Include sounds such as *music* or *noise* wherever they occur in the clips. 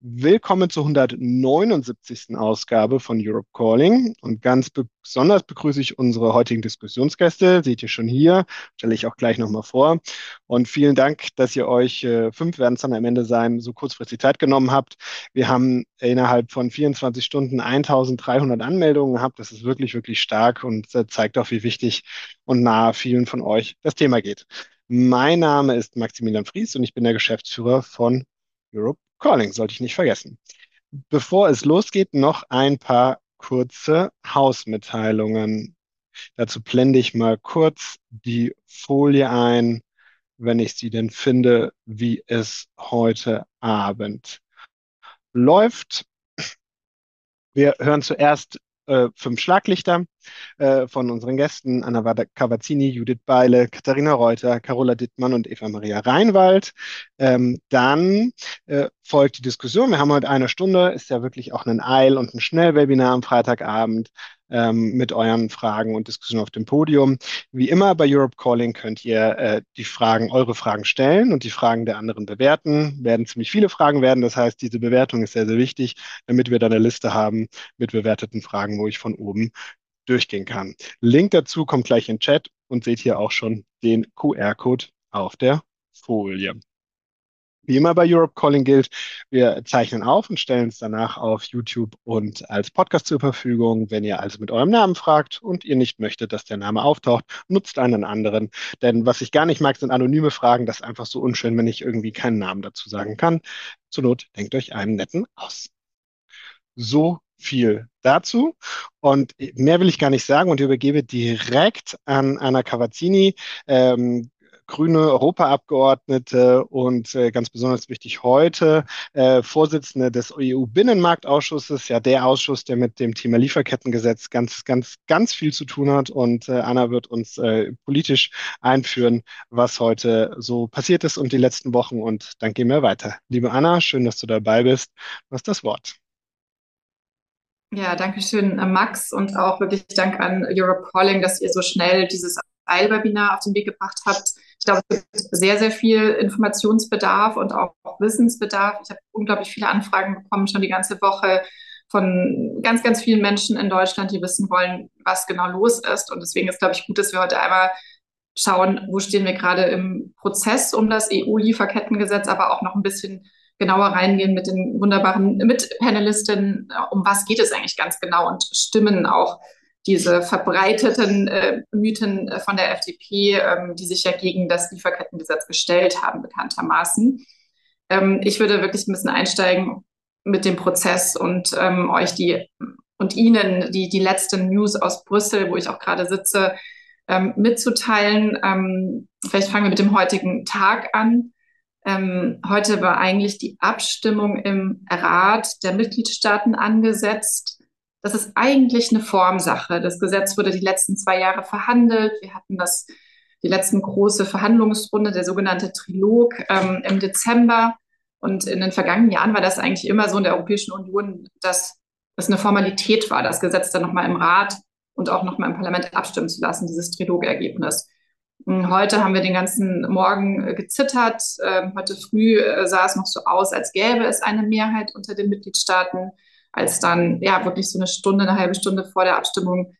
Willkommen zur 179. Ausgabe von Europe Calling. Und ganz besonders begrüße ich unsere heutigen Diskussionsgäste. Seht ihr schon hier, stelle ich auch gleich nochmal vor. Und vielen Dank, dass ihr euch, äh, fünf werden es dann am Ende sein, so kurzfristig Zeit genommen habt. Wir haben innerhalb von 24 Stunden 1300 Anmeldungen gehabt. Das ist wirklich, wirklich stark und äh, zeigt auch, wie wichtig und nah vielen von euch das Thema geht. Mein Name ist Maximilian Fries und ich bin der Geschäftsführer von Europe Calling, sollte ich nicht vergessen. Bevor es losgeht, noch ein paar kurze Hausmitteilungen. Dazu blende ich mal kurz die Folie ein, wenn ich sie denn finde, wie es heute Abend läuft. Wir hören zuerst äh, fünf Schlaglichter äh, von unseren Gästen, Anna Cavazzini, Judith Beile, Katharina Reuter, Carola Dittmann und Eva Maria Reinwald. Ähm, dann äh, folgt die Diskussion. Wir haben heute eine Stunde, ist ja wirklich auch ein Eil- und ein Schnellwebinar am Freitagabend ähm, mit euren Fragen und Diskussionen auf dem Podium. Wie immer bei Europe Calling könnt ihr äh, die Fragen, eure Fragen stellen und die Fragen der anderen bewerten. Werden ziemlich viele Fragen werden. Das heißt, diese Bewertung ist sehr, sehr wichtig, damit wir dann eine Liste haben mit bewerteten Fragen, wo ich von oben durchgehen kann. Link dazu kommt gleich in den Chat und seht hier auch schon den QR-Code auf der Folie. Wie immer bei Europe Calling gilt, wir zeichnen auf und stellen es danach auf YouTube und als Podcast zur Verfügung. Wenn ihr also mit eurem Namen fragt und ihr nicht möchtet, dass der Name auftaucht, nutzt einen anderen. Denn was ich gar nicht mag, sind anonyme Fragen. Das ist einfach so unschön, wenn ich irgendwie keinen Namen dazu sagen kann. Zur Not denkt euch einen netten aus. So viel dazu. Und mehr will ich gar nicht sagen und übergebe direkt an Anna Cavazzini. Ähm, grüne Europaabgeordnete und äh, ganz besonders wichtig heute äh, Vorsitzende des EU-Binnenmarktausschusses, ja der Ausschuss, der mit dem Thema Lieferkettengesetz ganz, ganz, ganz viel zu tun hat. Und äh, Anna wird uns äh, politisch einführen, was heute so passiert ist und die letzten Wochen. Und dann gehen wir weiter. Liebe Anna, schön, dass du dabei bist. Du hast das Wort. Ja, danke schön, äh, Max, und auch wirklich Dank an Europe Calling, dass ihr so schnell dieses Eilwebinar auf den Weg gebracht habt. Glaube, es gibt sehr, sehr viel Informationsbedarf und auch Wissensbedarf. Ich habe unglaublich viele Anfragen bekommen, schon die ganze Woche von ganz, ganz vielen Menschen in Deutschland, die wissen wollen, was genau los ist. Und deswegen ist, glaube ich, gut, dass wir heute einmal schauen, wo stehen wir gerade im Prozess um das EU-Lieferkettengesetz, aber auch noch ein bisschen genauer reingehen mit den wunderbaren Mitpanelistinnen, um was geht es eigentlich ganz genau und stimmen auch diese verbreiteten äh, Mythen von der FDP, ähm, die sich ja gegen das Lieferkettengesetz gestellt haben, bekanntermaßen. Ähm, ich würde wirklich ein bisschen einsteigen mit dem Prozess und ähm, euch die und Ihnen die, die letzten News aus Brüssel, wo ich auch gerade sitze, ähm, mitzuteilen. Ähm, vielleicht fangen wir mit dem heutigen Tag an. Ähm, heute war eigentlich die Abstimmung im Rat der Mitgliedstaaten angesetzt das ist eigentlich eine Formsache. Das Gesetz wurde die letzten zwei Jahre verhandelt. Wir hatten das, die letzten große Verhandlungsrunde, der sogenannte Trilog ähm, im Dezember. Und in den vergangenen Jahren war das eigentlich immer so in der Europäischen Union, dass es eine Formalität war, das Gesetz dann nochmal im Rat und auch nochmal im Parlament abstimmen zu lassen, dieses Trilogergebnis. Heute haben wir den ganzen Morgen gezittert. Ähm, heute früh äh, sah es noch so aus, als gäbe es eine Mehrheit unter den Mitgliedstaaten als dann ja wirklich so eine Stunde, eine halbe Stunde vor der Abstimmung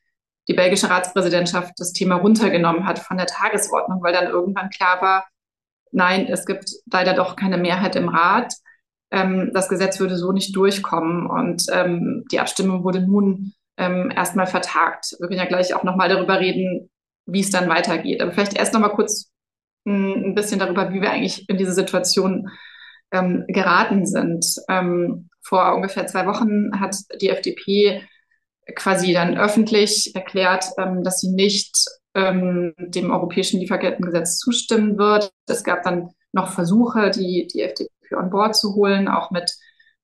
die belgische Ratspräsidentschaft das Thema runtergenommen hat von der Tagesordnung, weil dann irgendwann klar war, nein, es gibt leider doch keine Mehrheit im Rat. Ähm, das Gesetz würde so nicht durchkommen und ähm, die Abstimmung wurde nun ähm, erstmal vertagt. Wir können ja gleich auch nochmal darüber reden, wie es dann weitergeht. Aber vielleicht erst nochmal kurz hm, ein bisschen darüber, wie wir eigentlich in diese Situation ähm, geraten sind. Ähm, vor ungefähr zwei Wochen hat die FDP quasi dann öffentlich erklärt, ähm, dass sie nicht ähm, dem europäischen Lieferkettengesetz zustimmen wird. Es gab dann noch Versuche, die, die FDP an Bord zu holen, auch mit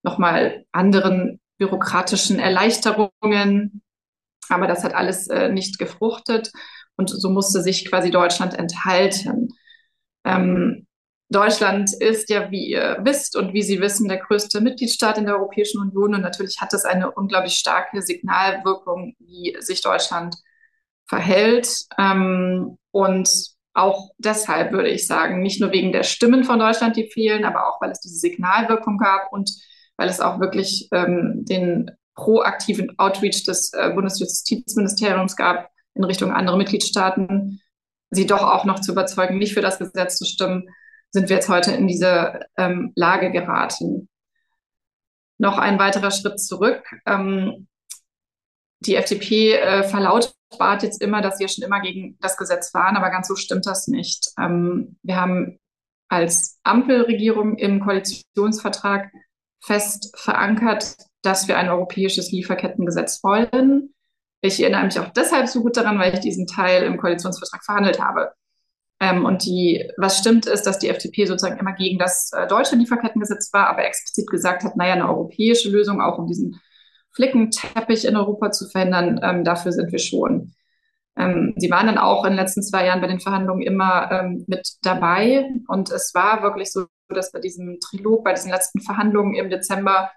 nochmal anderen bürokratischen Erleichterungen. Aber das hat alles äh, nicht gefruchtet und so musste sich quasi Deutschland enthalten. Ähm, Deutschland ist ja, wie ihr wisst und wie Sie wissen, der größte Mitgliedstaat in der Europäischen Union. Und natürlich hat das eine unglaublich starke Signalwirkung, wie sich Deutschland verhält. Ähm, und auch deshalb würde ich sagen, nicht nur wegen der Stimmen von Deutschland, die fehlen, aber auch, weil es diese Signalwirkung gab und weil es auch wirklich ähm, den proaktiven Outreach des äh, Bundesjustizministeriums gab in Richtung andere Mitgliedstaaten, sie doch auch noch zu überzeugen, nicht für das Gesetz zu stimmen, sind wir jetzt heute in diese ähm, Lage geraten. Noch ein weiterer Schritt zurück. Ähm, die FDP äh, verlautbart jetzt immer, dass wir schon immer gegen das Gesetz waren, aber ganz so stimmt das nicht. Ähm, wir haben als Ampelregierung im Koalitionsvertrag fest verankert, dass wir ein europäisches Lieferkettengesetz wollen. Ich erinnere mich auch deshalb so gut daran, weil ich diesen Teil im Koalitionsvertrag verhandelt habe. Ähm, und die, was stimmt, ist, dass die FDP sozusagen immer gegen das äh, deutsche Lieferkettengesetz war, aber explizit gesagt hat, naja, eine europäische Lösung, auch um diesen Flickenteppich in Europa zu verhindern, ähm, dafür sind wir schon. Ähm, sie waren dann auch in den letzten zwei Jahren bei den Verhandlungen immer ähm, mit dabei. Und es war wirklich so, dass bei diesem Trilog, bei diesen letzten Verhandlungen im Dezember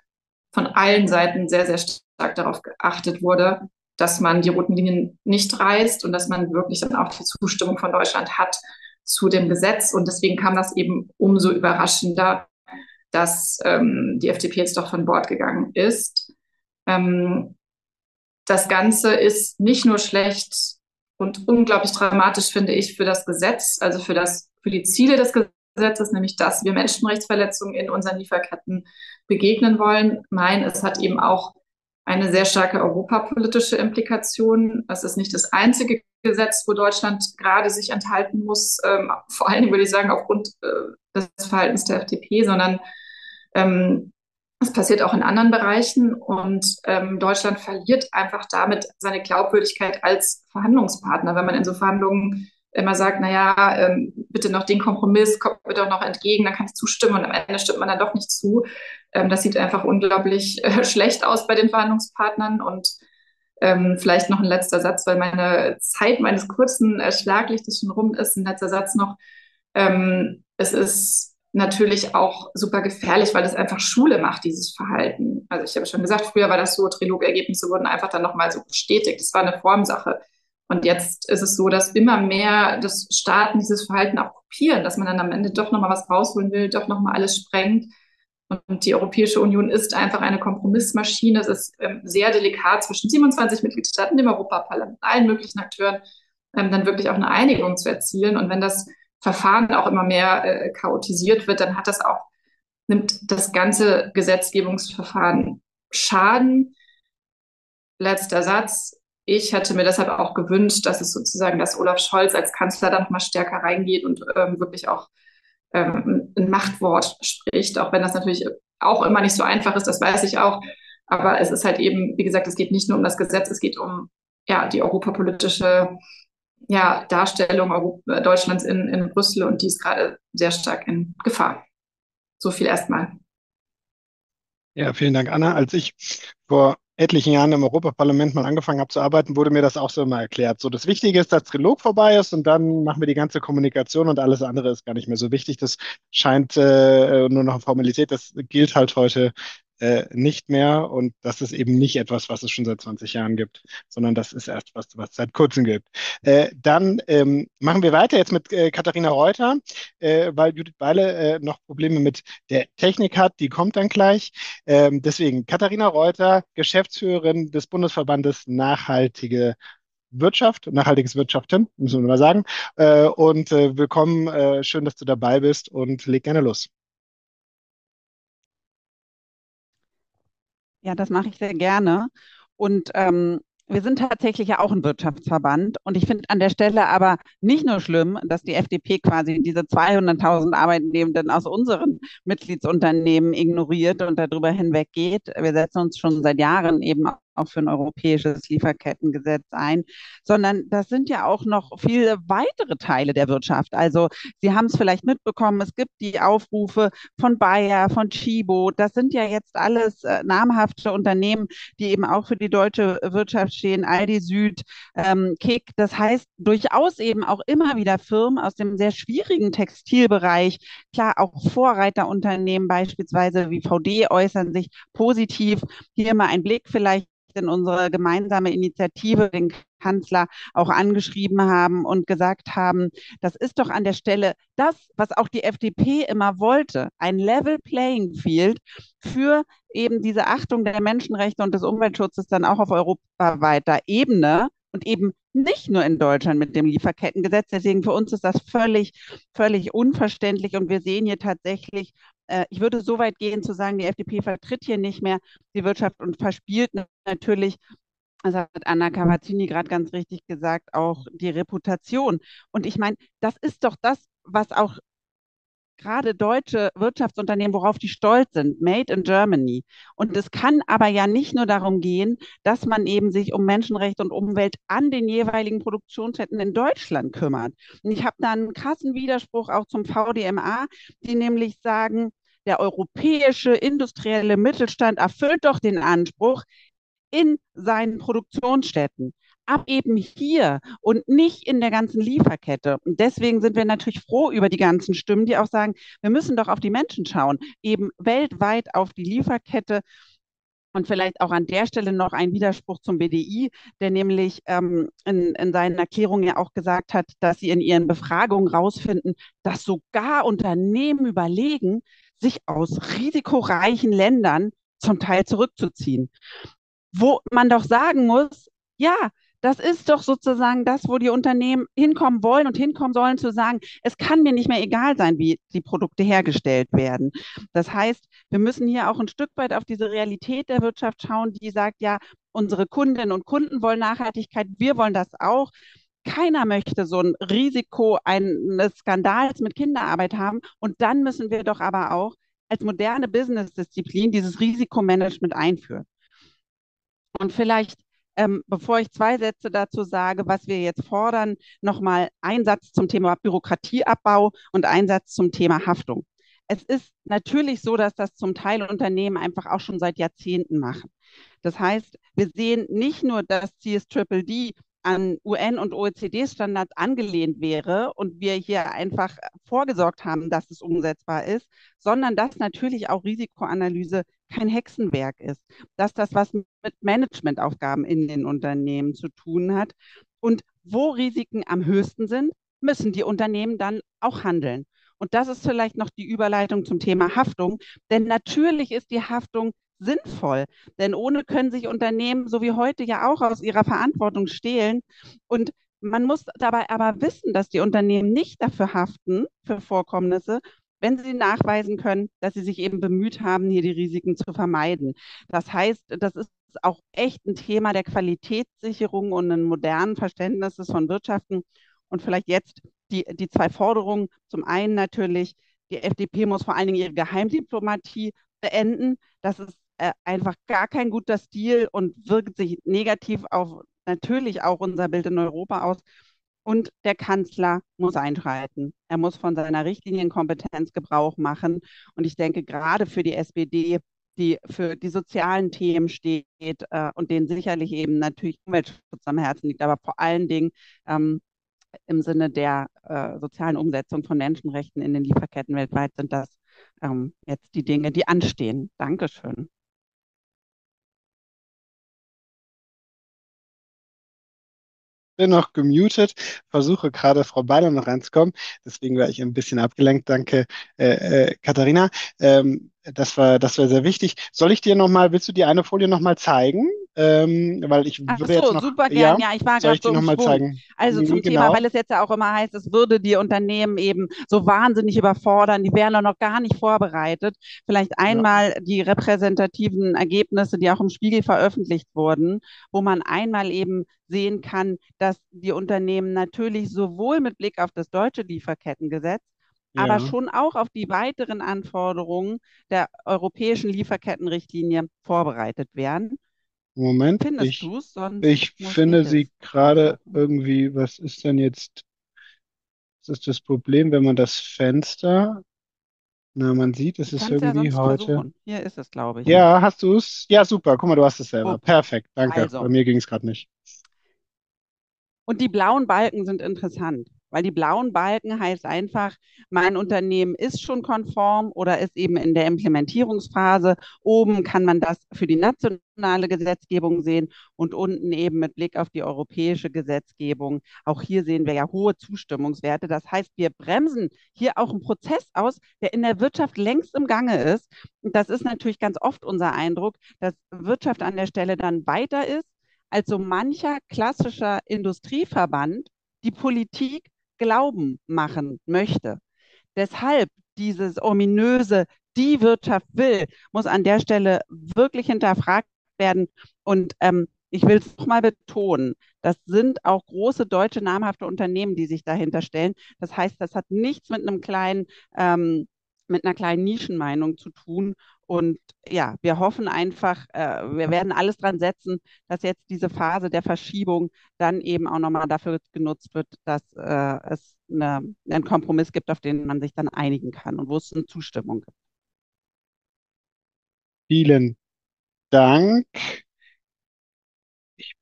von allen Seiten sehr, sehr stark darauf geachtet wurde, dass man die roten Linien nicht reißt und dass man wirklich dann auch die Zustimmung von Deutschland hat zu dem Gesetz. Und deswegen kam das eben umso überraschender, dass ähm, die FDP jetzt doch von Bord gegangen ist. Ähm, das Ganze ist nicht nur schlecht und unglaublich dramatisch, finde ich, für das Gesetz, also für, das, für die Ziele des Gesetzes, nämlich dass wir Menschenrechtsverletzungen in unseren Lieferketten begegnen wollen. Nein, es hat eben auch eine sehr starke europapolitische Implikation. Es ist nicht das einzige Gesetz, wo Deutschland gerade sich enthalten muss, ähm, vor allem würde ich sagen aufgrund äh, des Verhaltens der FDP, sondern ähm, es passiert auch in anderen Bereichen und ähm, Deutschland verliert einfach damit seine Glaubwürdigkeit als Verhandlungspartner, wenn man in so Verhandlungen immer sagt, naja, ähm, bitte noch den Kompromiss, kommt mir doch noch entgegen, dann kann ich zustimmen und am Ende stimmt man dann doch nicht zu. Ähm, das sieht einfach unglaublich äh, *laughs* schlecht aus bei den Verhandlungspartnern und ähm, vielleicht noch ein letzter Satz, weil meine Zeit meines kurzen äh, Schlaglichtes schon rum ist. Ein letzter Satz noch. Ähm, es ist natürlich auch super gefährlich, weil es einfach Schule macht, dieses Verhalten. Also ich habe schon gesagt, früher war das so, Trilogergebnisse wurden einfach dann nochmal so bestätigt. Das war eine Formsache. Und jetzt ist es so, dass immer mehr das Staaten dieses Verhalten auch kopieren, dass man dann am Ende doch nochmal was rausholen will, doch nochmal alles sprengt. Und die Europäische Union ist einfach eine Kompromissmaschine. Es ist ähm, sehr delikat zwischen 27 Mitgliedstaaten, dem Europaparlament, allen möglichen Akteuren, ähm, dann wirklich auch eine Einigung zu erzielen. Und wenn das Verfahren auch immer mehr äh, chaotisiert wird, dann hat das auch, nimmt das ganze Gesetzgebungsverfahren Schaden. Letzter Satz. Ich hätte mir deshalb auch gewünscht, dass es sozusagen, dass Olaf Scholz als Kanzler da nochmal stärker reingeht und ähm, wirklich auch ähm, ein Machtwort spricht, auch wenn das natürlich auch immer nicht so einfach ist, das weiß ich auch. Aber es ist halt eben, wie gesagt, es geht nicht nur um das Gesetz, es geht um ja, die europapolitische ja, Darstellung Europa, Deutschlands in, in Brüssel und die ist gerade sehr stark in Gefahr. So viel erstmal. Ja, vielen Dank, Anna. Als ich vor etlichen Jahren im Europaparlament mal angefangen habe zu arbeiten, wurde mir das auch so immer erklärt. So, das Wichtige ist, dass Trilog vorbei ist und dann machen wir die ganze Kommunikation und alles andere ist gar nicht mehr so wichtig. Das scheint äh, nur noch Formalität. Das gilt halt heute äh, nicht mehr. Und das ist eben nicht etwas, was es schon seit 20 Jahren gibt, sondern das ist erst was, was es seit kurzem gibt. Äh, dann ähm, machen wir weiter jetzt mit äh, Katharina Reuter, äh, weil Judith Beile äh, noch Probleme mit der Technik hat. Die kommt dann gleich. Ähm, deswegen Katharina Reuter, Geschäftsführerin des Bundesverbandes Nachhaltige Wirtschaft, nachhaltiges Wirtschaften, müssen wir mal sagen. Äh, und äh, willkommen, äh, schön, dass du dabei bist und leg gerne los. Ja, das mache ich sehr gerne. Und ähm, wir sind tatsächlich ja auch ein Wirtschaftsverband. Und ich finde an der Stelle aber nicht nur schlimm, dass die FDP quasi diese 200.000 Arbeitnehmenden aus unseren Mitgliedsunternehmen ignoriert und darüber hinweggeht. Wir setzen uns schon seit Jahren eben auch für ein europäisches Lieferkettengesetz ein, sondern das sind ja auch noch viele weitere Teile der Wirtschaft. Also Sie haben es vielleicht mitbekommen, es gibt die Aufrufe von Bayer, von Chibo. Das sind ja jetzt alles äh, namhafte Unternehmen, die eben auch für die deutsche Wirtschaft stehen, Aldi Süd, ähm, Kick. Das heißt durchaus eben auch immer wieder Firmen aus dem sehr schwierigen Textilbereich. Klar, auch Vorreiterunternehmen beispielsweise wie VD äußern sich positiv. Hier mal ein Blick vielleicht in unsere gemeinsame Initiative den Kanzler auch angeschrieben haben und gesagt haben, das ist doch an der Stelle das, was auch die FDP immer wollte, ein Level Playing Field für eben diese Achtung der Menschenrechte und des Umweltschutzes dann auch auf europaweiter Ebene und eben nicht nur in Deutschland mit dem Lieferkettengesetz. Deswegen für uns ist das völlig, völlig unverständlich und wir sehen hier tatsächlich ich würde so weit gehen zu sagen, die FDP vertritt hier nicht mehr die Wirtschaft und verspielt natürlich das hat Anna Cavazzini gerade ganz richtig gesagt, auch die Reputation. Und ich meine, das ist doch das, was auch gerade deutsche Wirtschaftsunternehmen, worauf die stolz sind, Made in Germany. Und es kann aber ja nicht nur darum gehen, dass man eben sich um Menschenrechte und Umwelt an den jeweiligen Produktionsstätten in Deutschland kümmert. Und ich habe da einen krassen Widerspruch auch zum VDMA, die nämlich sagen, der europäische industrielle Mittelstand erfüllt doch den Anspruch in seinen Produktionsstätten ab eben hier und nicht in der ganzen Lieferkette. Und deswegen sind wir natürlich froh über die ganzen Stimmen, die auch sagen, wir müssen doch auf die Menschen schauen, eben weltweit auf die Lieferkette. Und vielleicht auch an der Stelle noch ein Widerspruch zum BDI, der nämlich ähm, in, in seinen Erklärungen ja auch gesagt hat, dass sie in ihren Befragungen herausfinden, dass sogar Unternehmen überlegen, sich aus risikoreichen Ländern zum Teil zurückzuziehen. Wo man doch sagen muss, ja, das ist doch sozusagen das, wo die Unternehmen hinkommen wollen und hinkommen sollen, zu sagen, es kann mir nicht mehr egal sein, wie die Produkte hergestellt werden. Das heißt, wir müssen hier auch ein Stück weit auf diese Realität der Wirtschaft schauen, die sagt, ja, unsere Kundinnen und Kunden wollen Nachhaltigkeit, wir wollen das auch. Keiner möchte so ein Risiko eines Skandals mit Kinderarbeit haben. Und dann müssen wir doch aber auch als moderne Business-Disziplin dieses Risikomanagement einführen. Und vielleicht, ähm, bevor ich zwei Sätze dazu sage, was wir jetzt fordern, nochmal ein Satz zum Thema Bürokratieabbau und ein Satz zum Thema Haftung. Es ist natürlich so, dass das zum Teil Unternehmen einfach auch schon seit Jahrzehnten machen. Das heißt, wir sehen nicht nur, dass CSDDD an UN- und OECD-Standards angelehnt wäre und wir hier einfach vorgesorgt haben, dass es umsetzbar ist, sondern dass natürlich auch Risikoanalyse kein Hexenwerk ist, dass das was mit Managementaufgaben in den Unternehmen zu tun hat. Und wo Risiken am höchsten sind, müssen die Unternehmen dann auch handeln. Und das ist vielleicht noch die Überleitung zum Thema Haftung, denn natürlich ist die Haftung sinnvoll. Denn ohne können sich Unternehmen, so wie heute ja auch, aus ihrer Verantwortung stehlen. Und man muss dabei aber wissen, dass die Unternehmen nicht dafür haften, für Vorkommnisse, wenn sie nachweisen können, dass sie sich eben bemüht haben, hier die Risiken zu vermeiden. Das heißt, das ist auch echt ein Thema der Qualitätssicherung und ein modernen Verständnisses von Wirtschaften. Und vielleicht jetzt die, die zwei Forderungen. Zum einen natürlich, die FDP muss vor allen Dingen ihre Geheimdiplomatie beenden. Das ist äh, einfach gar kein guter Stil und wirkt sich negativ auf natürlich auch unser Bild in Europa aus. Und der Kanzler muss einschreiten. Er muss von seiner Richtlinienkompetenz Gebrauch machen. Und ich denke, gerade für die SPD, die für die sozialen Themen steht äh, und denen sicherlich eben natürlich Umweltschutz am Herzen liegt, aber vor allen Dingen ähm, im Sinne der äh, sozialen Umsetzung von Menschenrechten in den Lieferketten weltweit sind das ähm, jetzt die Dinge, die anstehen. Dankeschön. Bin noch gemutet, versuche gerade Frau Beiler noch reinzukommen. Deswegen war ich ein bisschen abgelenkt. Danke, äh, äh, Katharina. Ähm, das war, das war sehr wichtig. Soll ich dir nochmal, willst du dir eine Folie nochmal zeigen? Ähm, weil ich Ach würde so, jetzt noch, super gern. Ja, ich war gerade so nochmal zeigen? Also zum Genau. Thema, weil es jetzt ja auch immer heißt, es würde die Unternehmen eben so wahnsinnig überfordern, die wären doch noch gar nicht vorbereitet. Vielleicht Ja. einmal die repräsentativen Ergebnisse, die auch im Spiegel veröffentlicht wurden, wo man einmal eben sehen kann, dass die Unternehmen natürlich sowohl mit Blick auf das deutsche Lieferkettengesetz, aber Ja. schon auch auf die weiteren Anforderungen der europäischen Lieferkettenrichtlinie vorbereitet wären. Moment, Findest ich, du es? Sonst ich finde ich sie gerade irgendwie, was ist denn jetzt, was ist das Problem, wenn man das Fenster, na, man sieht, es Du ist kannst ja irgendwie sonst heute. versuchen. Hier ist es, glaube ich. Ja, hast du es? Ja, super. Guck mal, du hast es selber. Gut, Perfekt, danke. Bei also. mir ging es gerade nicht. Und die blauen Balken sind interessant, weil die blauen Balken heißt einfach, mein Unternehmen ist schon konform oder ist eben in der Implementierungsphase. Oben kann man das für die nationale Gesetzgebung sehen und unten eben mit Blick auf die europäische Gesetzgebung. Auch hier sehen wir ja hohe Zustimmungswerte. Das heißt, wir bremsen hier auch einen Prozess aus, der in der Wirtschaft längst im Gange ist. Und das ist natürlich ganz oft unser Eindruck, dass Wirtschaft an der Stelle dann weiter ist als so mancher klassischer Industrieverband die Politik glauben machen möchte. Deshalb dieses ominöse, die Wirtschaft will, muss an der Stelle wirklich hinterfragt werden. Und ähm, ich will es nochmal betonen, das sind auch große deutsche namhafte Unternehmen, die sich dahinter stellen. Das heißt, das hat nichts mit einem kleinen, ähm, mit einer kleinen Nischenmeinung zu tun. Und ja, wir hoffen einfach, äh, wir werden alles dran setzen, dass jetzt diese Phase der Verschiebung dann eben auch nochmal dafür genutzt wird, dass äh, es eine, einen Kompromiss gibt, auf den man sich dann einigen kann und wo es eine Zustimmung gibt. Vielen Dank. Ich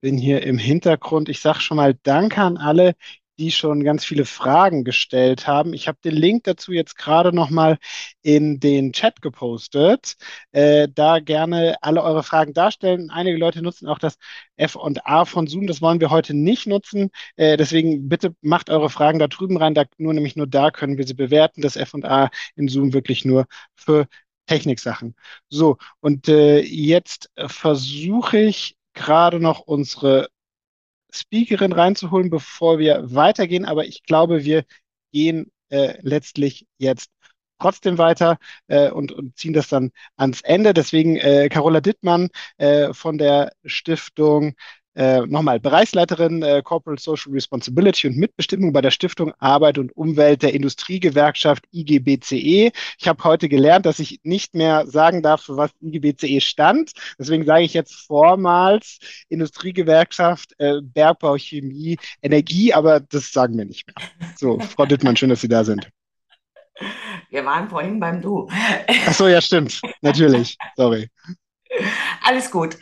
bin hier im Hintergrund. Ich sage schon mal Danke an alle, die schon ganz viele Fragen gestellt haben. Ich habe den Link dazu jetzt gerade nochmal in den Chat gepostet. Äh, da gerne alle eure Fragen darstellen. Einige Leute nutzen auch das F und A von Zoom. Das wollen wir heute nicht nutzen. Äh, deswegen bitte macht eure Fragen da drüben rein. Da, nur nämlich nur da können wir sie bewerten. Das F und A in Zoom wirklich nur für Techniksachen. So, und äh, jetzt versuche ich gerade noch unsere Speakerin reinzuholen, bevor wir weitergehen. Aber ich glaube, wir gehen äh, letztlich jetzt trotzdem weiter äh, und, und ziehen das dann ans Ende. Deswegen äh, Carola Dittmann äh, von der Stiftung äh, nochmal Bereichsleiterin äh, Corporate Social Responsibility und Mitbestimmung bei der Stiftung Arbeit und Umwelt der Industriegewerkschaft IGBCE. Ich habe heute gelernt, dass ich nicht mehr sagen darf, für was IGBCE stand. Deswegen sage ich jetzt vormals Industriegewerkschaft, äh, Bergbau, Chemie, Energie, aber das sagen wir nicht mehr. So, *laughs* Frau Dittmann, schön, dass Sie da sind. Wir waren vorhin beim Du. Ach so, ja, stimmt. Natürlich. Sorry. Alles gut.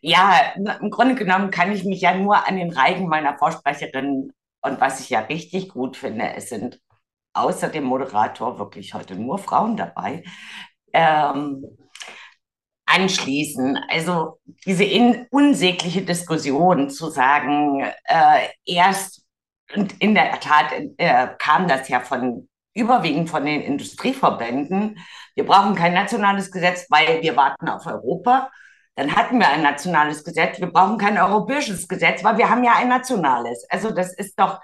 Ja, im Grunde genommen kann ich mich ja nur an den Reigen meiner Vorsprecherin und was ich ja richtig gut finde, es sind außer dem Moderator wirklich heute nur Frauen dabei, ähm, anschließen. Also diese in, unsägliche Diskussion zu sagen, äh, erst und in der Tat äh, kam das ja von überwiegend von den Industrieverbänden, wir brauchen kein nationales Gesetz, weil wir warten auf Europa. Dann hatten wir ein nationales Gesetz. Wir brauchen kein europäisches Gesetz, weil wir haben ja ein nationales. Also das ist doch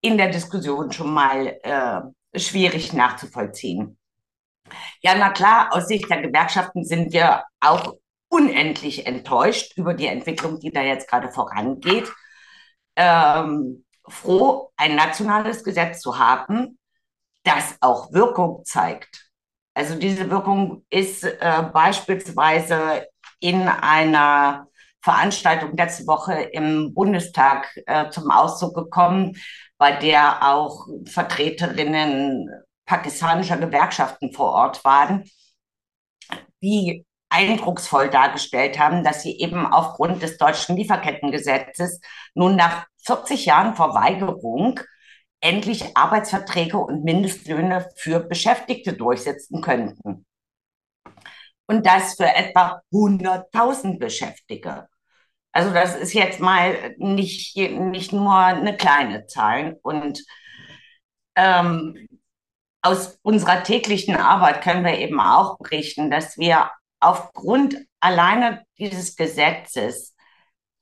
in der Diskussion schon mal äh, schwierig nachzuvollziehen. Ja, na klar, aus Sicht der Gewerkschaften sind wir auch unendlich enttäuscht über die Entwicklung, die da jetzt gerade vorangeht. Ähm, froh, ein nationales Gesetz zu haben, das auch Wirkung zeigt. Also diese Wirkung ist äh, beispielsweise in einer Veranstaltung letzte Woche im Bundestag äh, zum Ausdruck gekommen, bei der auch Vertreterinnen pakistanischer Gewerkschaften vor Ort waren, die eindrucksvoll dargestellt haben, dass sie eben aufgrund des deutschen Lieferkettengesetzes nun nach 40 Jahren Verweigerung endlich Arbeitsverträge und Mindestlöhne für Beschäftigte durchsetzen könnten. Und das für etwa 100.000 Beschäftigte. Also das ist jetzt mal nicht, nicht nur eine kleine Zahl. Und ähm, aus unserer täglichen Arbeit können wir eben auch berichten, dass wir aufgrund alleine dieses Gesetzes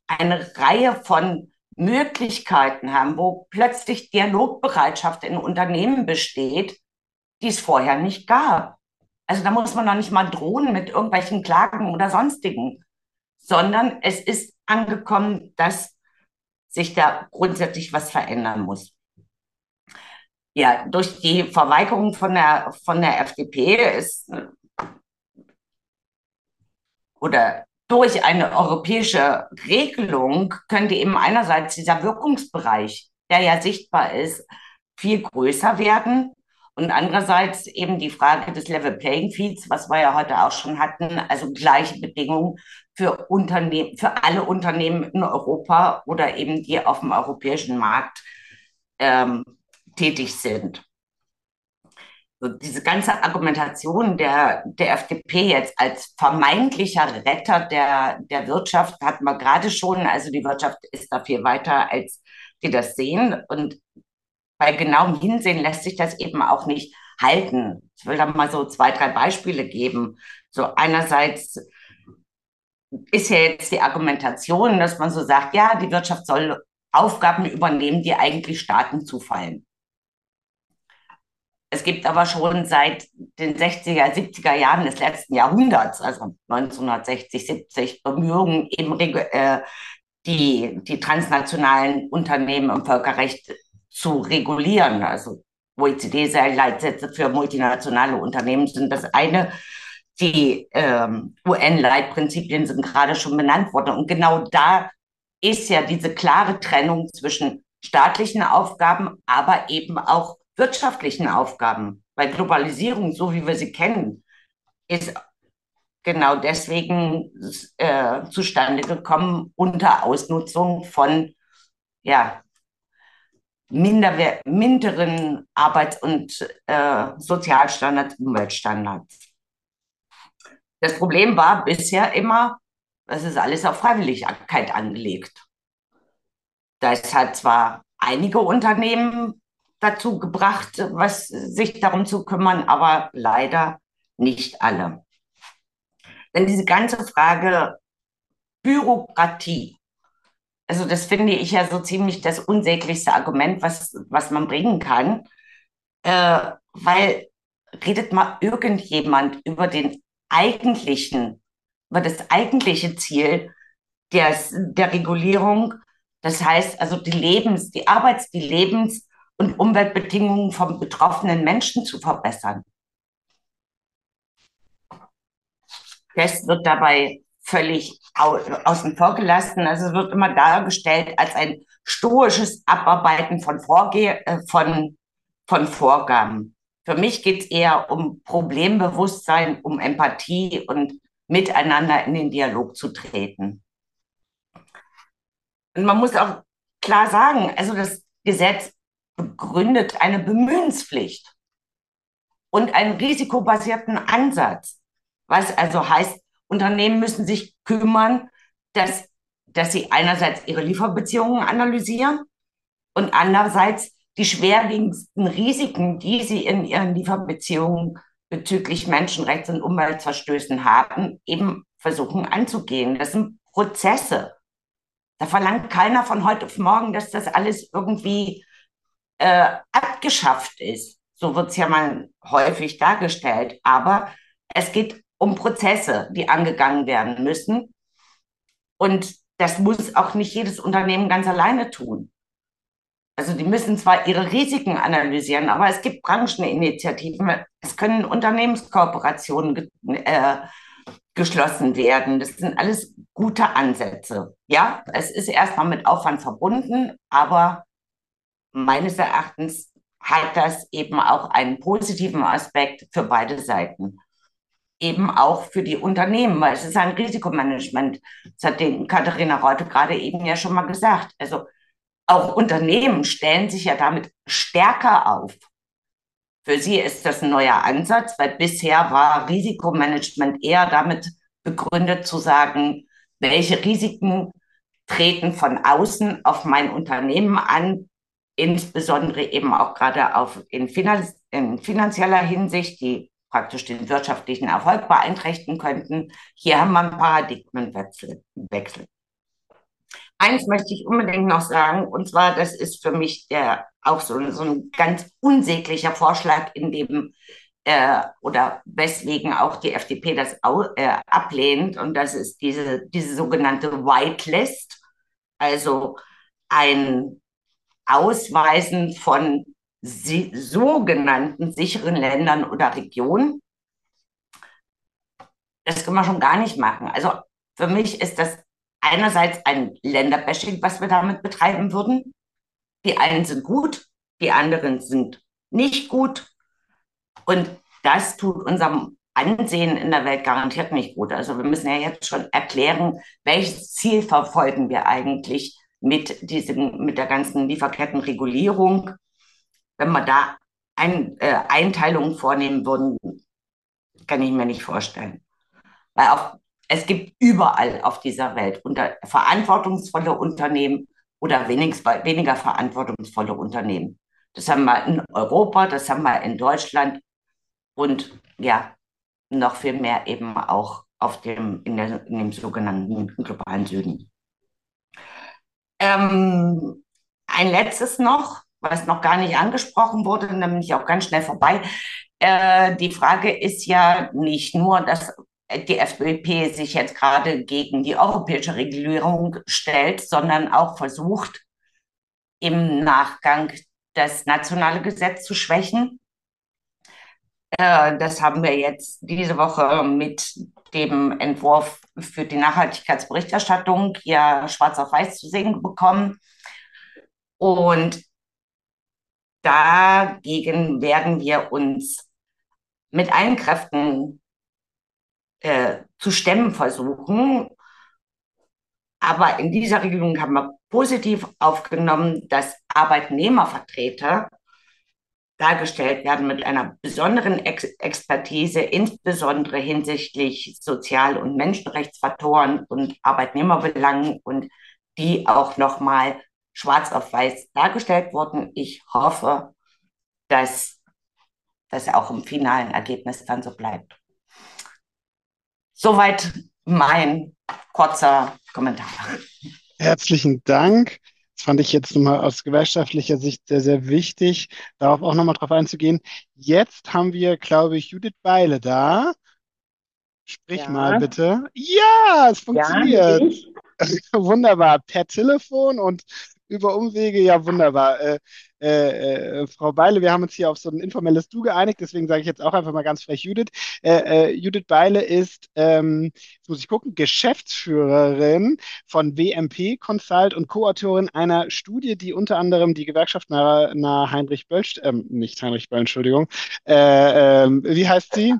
eine Reihe von Möglichkeiten haben, wo plötzlich Dialogbereitschaft in Unternehmen besteht, die es vorher nicht gab. Also da muss man noch nicht mal drohen mit irgendwelchen Klagen oder sonstigen, sondern es ist angekommen, dass sich da grundsätzlich was verändern muss. Ja, durch die Verweigerung von der, von der FDP ist oder durch eine europäische Regelung könnte eben einerseits dieser Wirkungsbereich, der ja sichtbar ist, viel größer werden und andererseits eben die Frage des Level Playing Fields, was wir ja heute auch schon hatten, also gleiche Bedingungen für Unternehmen, für alle Unternehmen in Europa oder eben die auf dem europäischen Markt ähm, tätig sind. Diese ganze Argumentation der, der FDP jetzt als vermeintlicher Retter der, der Wirtschaft hatten wir gerade schon. Also die Wirtschaft ist da viel weiter, als die das sehen. Und bei genauem Hinsehen lässt sich das eben auch nicht halten. Ich will da mal so zwei, drei Beispiele geben. So einerseits ist ja jetzt die Argumentation, dass man so sagt, ja, die Wirtschaft soll Aufgaben übernehmen, die eigentlich Staaten zufallen. Es gibt aber schon seit den 60er, 70er Jahren des letzten Jahrhunderts, also 1960, 70, Bemühungen, eben äh, die, die transnationalen Unternehmen im Völkerrecht zu regulieren. Also OECD-Leitsätze für multinationale Unternehmen sind das eine. Die ähm, UN-Leitprinzipien sind gerade schon benannt worden. Und genau da ist ja diese klare Trennung zwischen staatlichen Aufgaben, aber eben auch wirtschaftlichen Aufgaben. Weil Globalisierung, so wie wir sie kennen, ist genau deswegen äh, zustande gekommen unter Ausnutzung von ja, minder, minderen Arbeits- und äh, Sozialstandards, Umweltstandards. Das Problem war bisher immer, das ist alles auf Freiwilligkeit angelegt. Das hat zwar einige Unternehmen dazu gebracht, was, sich darum zu kümmern, aber leider nicht alle. Denn diese ganze Frage Bürokratie, also das finde ich ja so ziemlich das unsäglichste Argument, was, was man bringen kann, äh, weil redet mal irgendjemand über den eigentlichen, über das eigentliche Ziel der, der Regulierung, das heißt also die Lebens-, die Arbeits-, die Lebens- und Umweltbedingungen von betroffenen Menschen zu verbessern. Das wird dabei völlig außen vor gelassen. Also es wird immer dargestellt als ein stoisches Abarbeiten von, Vorge äh, von, von Vorgaben. Für mich geht es eher um Problembewusstsein, um Empathie und miteinander in den Dialog zu treten. Und man muss auch klar sagen, also das Gesetz begründet eine Bemühenspflicht und einen risikobasierten Ansatz, was also heißt, Unternehmen müssen sich kümmern, dass, dass sie einerseits ihre Lieferbeziehungen analysieren und andererseits die schwerwiegendsten Risiken, die sie in ihren Lieferbeziehungen bezüglich Menschenrechts- und Umweltverstößen haben, eben versuchen anzugehen. Das sind Prozesse. Da verlangt keiner von heute auf morgen, dass das alles irgendwie äh, abgeschafft ist. So wird es ja mal häufig dargestellt. Aber es geht um Prozesse, die angegangen werden müssen. Und das muss auch nicht jedes Unternehmen ganz alleine tun. Also die müssen zwar ihre Risiken analysieren, aber es gibt Brancheninitiativen, es können Unternehmenskooperationen äh, geschlossen werden. Das sind alles gute Ansätze. Ja, es ist erstmal mit Aufwand verbunden, aber meines Erachtens hat das eben auch einen positiven Aspekt für beide Seiten. Eben auch für die Unternehmen, weil es ist ein Risikomanagement. Das hat den Katharina Reute gerade eben ja schon mal gesagt. Also auch Unternehmen stellen sich ja damit stärker auf. Für sie ist das ein neuer Ansatz, weil bisher war Risikomanagement eher damit begründet zu sagen, welche Risiken treten von außen auf mein Unternehmen an, insbesondere eben auch gerade auf in, Finanz in finanzieller Hinsicht, die praktisch den wirtschaftlichen Erfolg beeinträchtigen könnten. Hier haben wir einen Paradigmenwechsel. Eins möchte ich unbedingt noch sagen, und zwar, das ist für mich der, auch so, so ein ganz unsäglicher Vorschlag, in dem äh, oder weswegen auch die FDP das äh, ablehnt, und das ist diese, diese sogenannte Whitelist, also ein Ausweisen von sogenannten sicheren Ländern oder Regionen. Das können wir schon gar nicht machen. Also für mich ist das einerseits ein Länderbashing, was wir damit betreiben würden. Die einen sind gut, die anderen sind nicht gut. Und das tut unserem Ansehen in der Welt garantiert nicht gut. Also wir müssen ja jetzt schon erklären, welches Ziel verfolgen wir eigentlich mit diesen, mit der ganzen Lieferkettenregulierung, wenn wir da ein, äh, Einteilungen vornehmen würden, kann ich mir nicht vorstellen. Weil auch, es gibt überall auf dieser Welt unter, verantwortungsvolle Unternehmen oder wenig, weniger verantwortungsvolle Unternehmen. Das haben wir in Europa, das haben wir in Deutschland und ja, noch viel mehr eben auch auf dem, in, der, in dem sogenannten globalen Süden. Ähm, ein letztes noch, was noch gar nicht angesprochen wurde, nämlich auch ganz schnell vorbei. Äh, die Frage ist ja nicht nur, dass die FDP sich jetzt gerade gegen die europäische Regulierung stellt, sondern auch versucht, im Nachgang das nationale Gesetz zu schwächen. Äh, das haben wir jetzt diese Woche mit dem Entwurf für die Nachhaltigkeitsberichterstattung ja schwarz auf weiß zu sehen bekommen. Und dagegen werden wir uns mit allen Kräften äh, zu stemmen versuchen. Aber in dieser Regelung haben wir positiv aufgenommen, dass Arbeitnehmervertreter dargestellt werden mit einer besonderen Ex Expertise, insbesondere hinsichtlich Sozial- und Menschenrechtsfaktoren und Arbeitnehmerbelangen und die auch nochmal schwarz auf weiß dargestellt wurden. Ich hoffe, dass das auch im finalen Ergebnis dann so bleibt. Soweit mein kurzer Kommentar. Herzlichen Dank. Das fand ich jetzt nochmal aus gewerkschaftlicher Sicht sehr, sehr wichtig, darauf auch nochmal drauf einzugehen. Jetzt haben wir, glaube ich, Judith Beile da. Sprich ja. mal bitte. Ja, es funktioniert. Ja, *laughs* Wunderbar. Per Telefon und über Umwege, ja wunderbar. Äh, äh, äh, Frau Beile, wir haben uns hier auf so ein informelles Du geeinigt, deswegen sage ich jetzt auch einfach mal ganz frech Judith. Äh, äh, Judith Beile ist, ähm, jetzt muss ich gucken, Geschäftsführerin von WMP Consult und Co-Autorin einer Studie, die unter anderem die Gewerkschaft nahe, nahe Heinrich Böll, ähm, nicht Heinrich Böll, Entschuldigung, äh, ähm, wie heißt sie?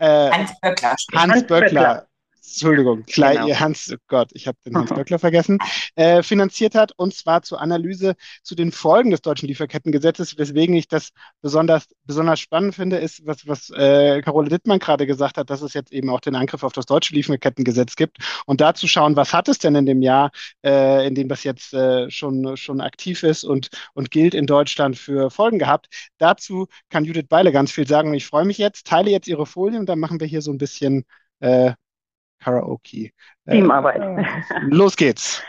Hans Böckler. Hans Böckler. Entschuldigung, Klei, genau. Hans, oh Gott, ich habe den Hans *laughs* Böckler vergessen, äh, finanziert hat, und zwar zur Analyse zu den Folgen des deutschen Lieferkettengesetzes. Weswegen ich das besonders, besonders spannend finde, ist, was, was äh, Carole Dittmann gerade gesagt hat, dass es jetzt eben auch den Angriff auf das deutsche Lieferkettengesetz gibt und da zu schauen, was hat es denn in dem Jahr, äh, in dem das jetzt äh, schon, schon aktiv ist und, und gilt in Deutschland für Folgen gehabt. Dazu kann Judith Beile ganz viel sagen und ich freue mich jetzt, teile jetzt ihre Folien und dann machen wir hier so ein bisschen äh, Karaoke. Äh, Teamarbeit. Äh, los geht's.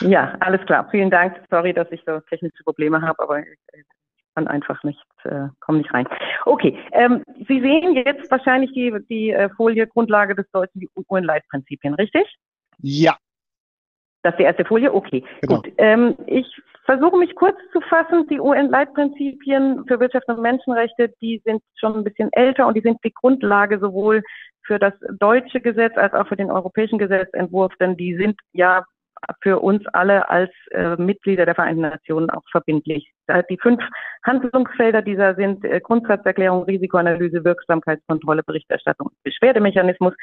Ja, alles klar. Vielen Dank. Sorry, dass ich so technische Probleme habe, aber ich kann einfach nicht, äh, komme nicht rein. Okay, ähm, Sie sehen jetzt wahrscheinlich die, die äh, Folie Grundlage des deutschen UN-Leitprinzipien, richtig? Ja. Das ist die erste Folie? Okay, genau. gut. Ähm, ich versuche mich kurz zu fassen. Die UN-Leitprinzipien für Wirtschaft und Menschenrechte, die sind schon ein bisschen älter und die sind die Grundlage sowohl für das deutsche Gesetz als auch für den europäischen Gesetzentwurf, denn die sind ja für uns alle als äh, Mitglieder der Vereinten Nationen auch verbindlich. Die fünf Handlungsfelder dieser sind äh, Grundsatzerklärung, Risikoanalyse, Wirksamkeitskontrolle, Berichterstattung Beschwerdemechanismus,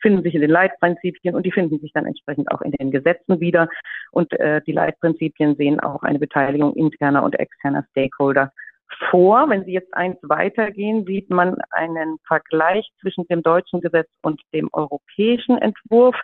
finden sich in den Leitprinzipien und die finden sich dann entsprechend auch in den Gesetzen wieder. Und äh, die Leitprinzipien sehen auch eine Beteiligung interner und externer Stakeholder vor. Wenn Sie jetzt eins weitergehen, sieht man einen Vergleich zwischen dem deutschen Gesetz und dem europäischen Entwurf.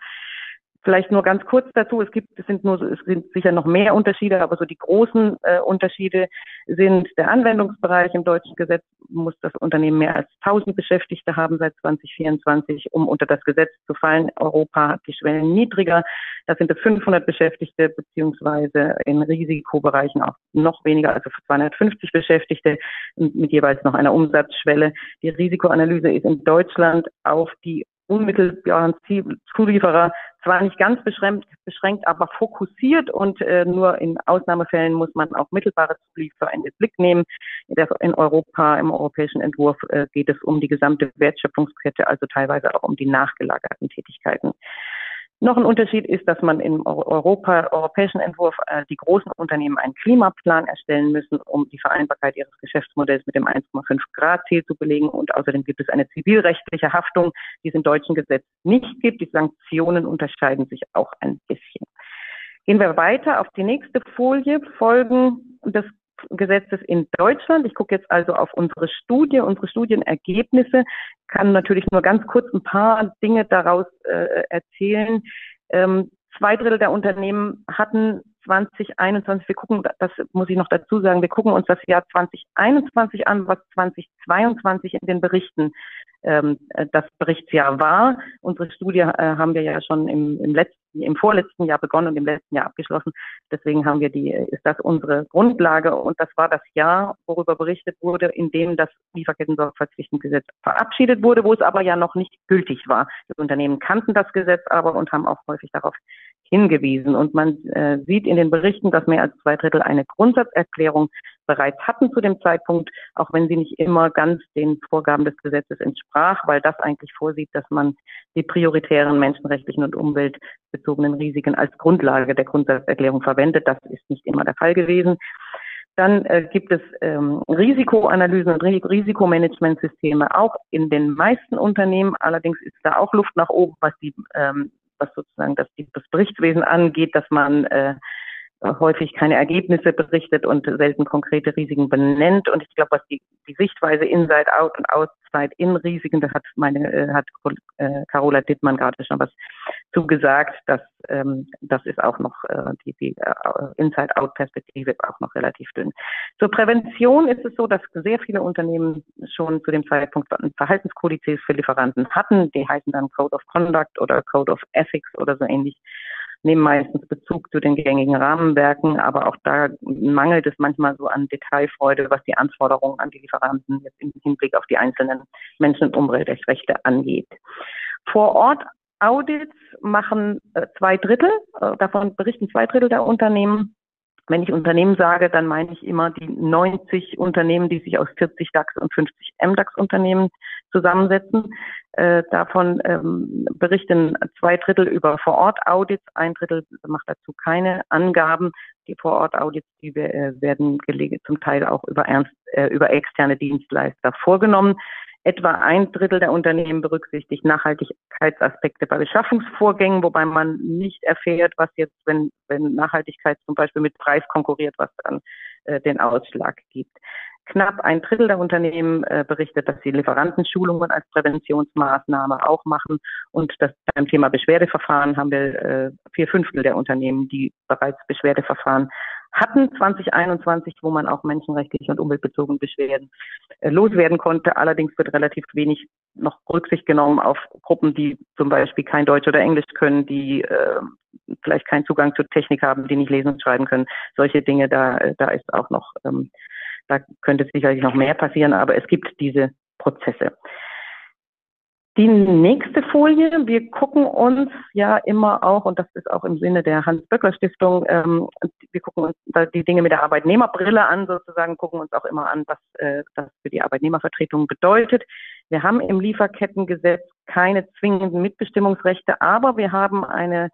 Vielleicht nur ganz kurz dazu. Es gibt, es sind nur, es sind sicher noch mehr Unterschiede, aber so die großen äh, Unterschiede sind der Anwendungsbereich. Im deutschen Gesetz muss das Unternehmen mehr als 1000 Beschäftigte haben seit 2024, um unter das Gesetz zu fallen. Europa hat die Schwellen niedriger. Da sind es 500 Beschäftigte, beziehungsweise in Risikobereichen auch noch weniger, also 250 Beschäftigte mit jeweils noch einer Umsatzschwelle. Die Risikoanalyse ist in Deutschland auf die unmittelbaren Zulieferer zwar nicht ganz beschränkt, beschränkt aber fokussiert und äh, nur in Ausnahmefällen muss man auch mittelbare Zulieferer in den Blick nehmen. In, Europa, im europäischen Entwurf äh, geht es um die gesamte Wertschöpfungskette, also teilweise auch um die nachgelagerten Tätigkeiten. Noch ein Unterschied ist, dass man im Europa, europäischen Entwurf äh, die großen Unternehmen einen Klimaplan erstellen müssen, um die Vereinbarkeit ihres Geschäftsmodells mit dem 1,5 Grad Ziel zu belegen. Und außerdem gibt es eine zivilrechtliche Haftung, die es im deutschen Gesetz nicht gibt. Die Sanktionen unterscheiden sich auch ein bisschen. Gehen wir weiter auf die nächste Folie, Folgen des Gesetzes in Deutschland. Ich gucke jetzt also auf unsere Studie, unsere Studienergebnisse, kann natürlich nur ganz kurz ein paar Dinge daraus äh, erzählen. Ähm, zwei Drittel der Unternehmen hatten 2021, wir gucken, das muss ich noch dazu sagen, wir gucken uns das Jahr 2021 an, was 2022 in den Berichten ähm, das Berichtsjahr war. Unsere Studie äh, haben wir ja schon im, im letzten im vorletzten Jahr begonnen und im letzten Jahr abgeschlossen. Deswegen haben wir die, ist das unsere Grundlage und das war das Jahr, worüber berichtet wurde, in dem das Lieferketten-Sorgfaltspflichtengesetz verabschiedet wurde, wo es aber ja noch nicht gültig war. Die Unternehmen kannten das Gesetz aber und haben auch häufig darauf hingewiesen. Und man äh, sieht in den Berichten, dass mehr als zwei Drittel eine Grundsatzerklärung bereits hatten zu dem Zeitpunkt, auch wenn sie nicht immer ganz den Vorgaben des Gesetzes entsprach, weil das eigentlich vorsieht, dass man die prioritären menschenrechtlichen und umweltbezogenen Risiken als Grundlage der Grundsatzerklärung verwendet. Das ist nicht immer der Fall gewesen. Dann äh, gibt es ähm, Risikoanalysen und Risikomanagementsysteme auch in den meisten Unternehmen. Allerdings ist da auch Luft nach oben, was die ähm, was sozusagen das, das Berichtswesen angeht, dass man äh, häufig keine Ergebnisse berichtet und selten konkrete Risiken benennt. Und ich glaube, was die, die Sichtweise Inside Out und Outside In Risiken, da hat meine äh, hat äh, Carola Dittmann gerade schon was zugesagt, dass ähm, das ist auch noch äh, die, die äh, Inside Out Perspektive auch noch relativ dünn. Zur Prävention ist es so, dass sehr viele Unternehmen schon zu dem Zeitpunkt Verhaltenskodizes für Lieferanten hatten. Die heißen dann Code of Conduct oder Code of Ethics oder so ähnlich nehmen meistens Bezug zu den gängigen Rahmenwerken, aber auch da mangelt es manchmal so an Detailfreude, was die Anforderungen an die Lieferanten jetzt im Hinblick auf die einzelnen Menschen- und Umweltrechte angeht. Vor Ort Audits machen äh, zwei Drittel, äh, davon berichten zwei Drittel der Unternehmen. Wenn ich Unternehmen sage, dann meine ich immer die 90 Unternehmen, die sich aus 40 DAX und 50 MDAX Unternehmen zusammensetzen. Äh, davon ähm, berichten zwei Drittel über Vor-Ort-Audits, ein Drittel macht dazu keine Angaben. Die Vor-Ort-Audits, die äh, werden zum Teil auch über, ernst, äh, über externe Dienstleister vorgenommen. Etwa ein Drittel der Unternehmen berücksichtigt Nachhaltigkeitsaspekte bei Beschaffungsvorgängen, wobei man nicht erfährt, was jetzt, wenn, wenn Nachhaltigkeit zum Beispiel mit Preis konkurriert, was dann äh, den Ausschlag gibt. Knapp ein Drittel der Unternehmen äh, berichtet, dass sie Lieferantenschulungen als Präventionsmaßnahme auch machen. Und das beim Thema Beschwerdeverfahren haben wir äh, vier Fünftel der Unternehmen, die bereits Beschwerdeverfahren hatten 2021, wo man auch menschenrechtliche und umweltbezogene Beschwerden äh, loswerden konnte. Allerdings wird relativ wenig noch Rücksicht genommen auf Gruppen, die zum Beispiel kein Deutsch oder Englisch können, die äh, vielleicht keinen Zugang zur Technik haben, die nicht lesen und schreiben können. Solche Dinge, da, äh, da ist auch noch, ähm, da könnte sicherlich noch mehr passieren, aber es gibt diese Prozesse. Die nächste Folie, wir gucken uns ja immer auch, und das ist auch im Sinne der Hans-Böckler-Stiftung, ähm, wir gucken uns da die Dinge mit der Arbeitnehmerbrille an, sozusagen, gucken uns auch immer an, was äh, das für die Arbeitnehmervertretung bedeutet. Wir haben im Lieferkettengesetz keine zwingenden Mitbestimmungsrechte, aber wir haben eine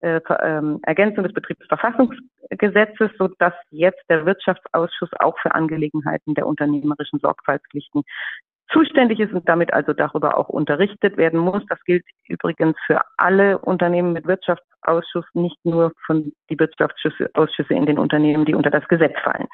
äh, ähm, Ergänzung des Betriebsverfassungsgesetzes, sodass jetzt der Wirtschaftsausschuss auch für Angelegenheiten der unternehmerischen Sorgfaltspflichten zuständig ist und damit also darüber auch unterrichtet werden muss. Das gilt übrigens für alle Unternehmen mit Wirtschaftsausschuss, nicht nur von die Wirtschaftsausschüsse in den Unternehmen, die unter das Gesetz fallen.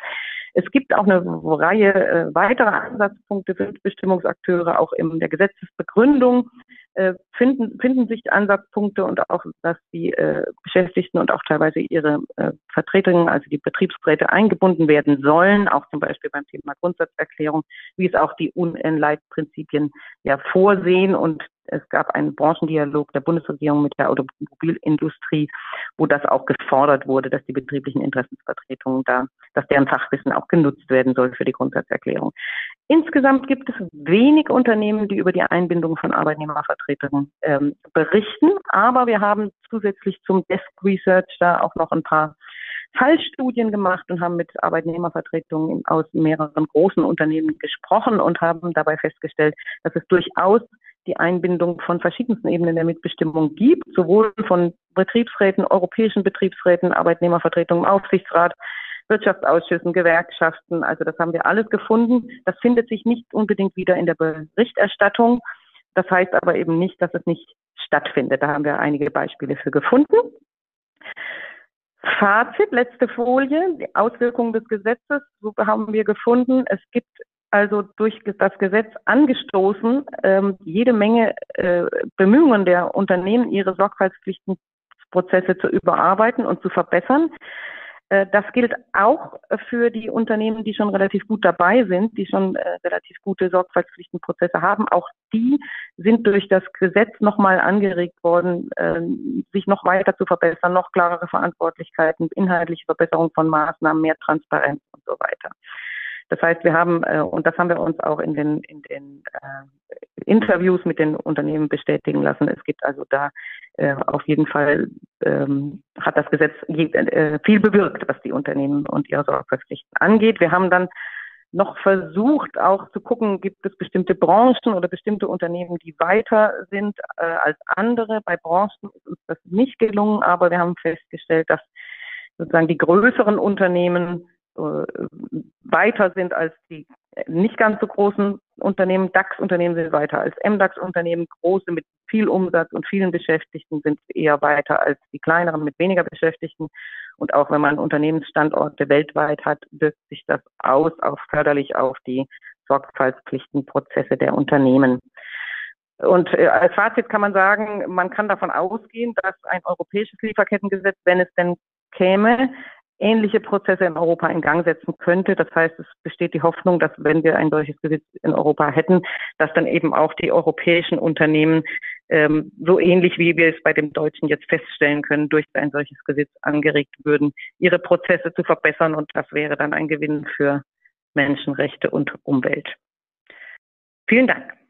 Es gibt auch eine Reihe äh, weiterer Ansatzpunkte für Bestimmungsakteure, auch in der Gesetzesbegründung äh, finden, finden sich Ansatzpunkte und auch, dass die äh, Beschäftigten und auch teilweise ihre äh, Vertretungen, also die Betriebsräte eingebunden werden sollen, auch zum Beispiel beim Thema Grundsatzerklärung, wie es auch die UN-Leitprinzipien ja vorsehen und es gab einen Branchendialog der Bundesregierung mit der Automobilindustrie, wo das auch gefordert wurde, dass die betrieblichen Interessensvertretungen da, dass deren Fachwissen auch genutzt werden soll für die Grundsatzerklärung. Insgesamt gibt es wenig Unternehmen, die über die Einbindung von Arbeitnehmervertretungen ähm, berichten, aber wir haben zusätzlich zum Desk Research da auch noch ein paar Fallstudien gemacht und haben mit Arbeitnehmervertretungen aus mehreren großen Unternehmen gesprochen und haben dabei festgestellt, dass es durchaus die Einbindung von verschiedensten Ebenen der Mitbestimmung gibt, sowohl von Betriebsräten, europäischen Betriebsräten, Arbeitnehmervertretungen, Aufsichtsrat, Wirtschaftsausschüssen, Gewerkschaften. Also das haben wir alles gefunden. Das findet sich nicht unbedingt wieder in der Berichterstattung. Das heißt aber eben nicht, dass es nicht stattfindet. Da haben wir einige Beispiele für gefunden. Fazit, letzte Folie, die Auswirkungen des Gesetzes. So haben wir gefunden, es gibt also durch das Gesetz angestoßen ähm, jede Menge äh, Bemühungen der Unternehmen, ihre Sorgfaltspflichtenprozesse zu überarbeiten und zu verbessern. Äh, das gilt auch für die Unternehmen, die schon relativ gut dabei sind, die schon äh, relativ gute Sorgfaltspflichtenprozesse haben. Auch die sind durch das Gesetz nochmal angeregt worden, äh, sich noch weiter zu verbessern, noch klarere Verantwortlichkeiten, inhaltliche Verbesserung von Maßnahmen, mehr Transparenz und so weiter. Das heißt, wir haben, äh, und das haben wir uns auch in den, in den äh, Interviews mit den Unternehmen bestätigen lassen. Es gibt also da äh, auf jeden Fall, ähm, hat das Gesetz äh, viel bewirkt, was die Unternehmen und ihre Sorgfaltspflichten angeht. Wir haben dann noch versucht, auch zu gucken, gibt es bestimmte Branchen oder bestimmte Unternehmen, die weiter sind äh, als andere. Bei Branchen ist uns das nicht gelungen, aber wir haben festgestellt, dass sozusagen die größeren Unternehmen weiter sind als die nicht ganz so großen Unternehmen. DAX-Unternehmen sind weiter als MDAX-Unternehmen. Große mit viel Umsatz und vielen Beschäftigten sind eher weiter als die kleineren mit weniger Beschäftigten. Und auch wenn man Unternehmensstandorte weltweit hat, wirkt sich das aus, auch förderlich auf die Sorgfaltspflichtenprozesse der Unternehmen. Und äh, als Fazit kann man sagen, man kann davon ausgehen, dass ein europäisches Lieferkettengesetz, wenn es denn käme, ähnliche Prozesse in Europa in Gang setzen könnte. Das heißt, es besteht die Hoffnung, dass wenn wir ein solches Gesetz in Europa hätten, dass dann eben auch die europäischen Unternehmen ähm, so ähnlich wie wir es bei dem Deutschen jetzt feststellen können, durch ein solches Gesetz angeregt würden, ihre Prozesse zu verbessern. Und das wäre dann ein Gewinn für Menschenrechte und Umwelt. Vielen Dank.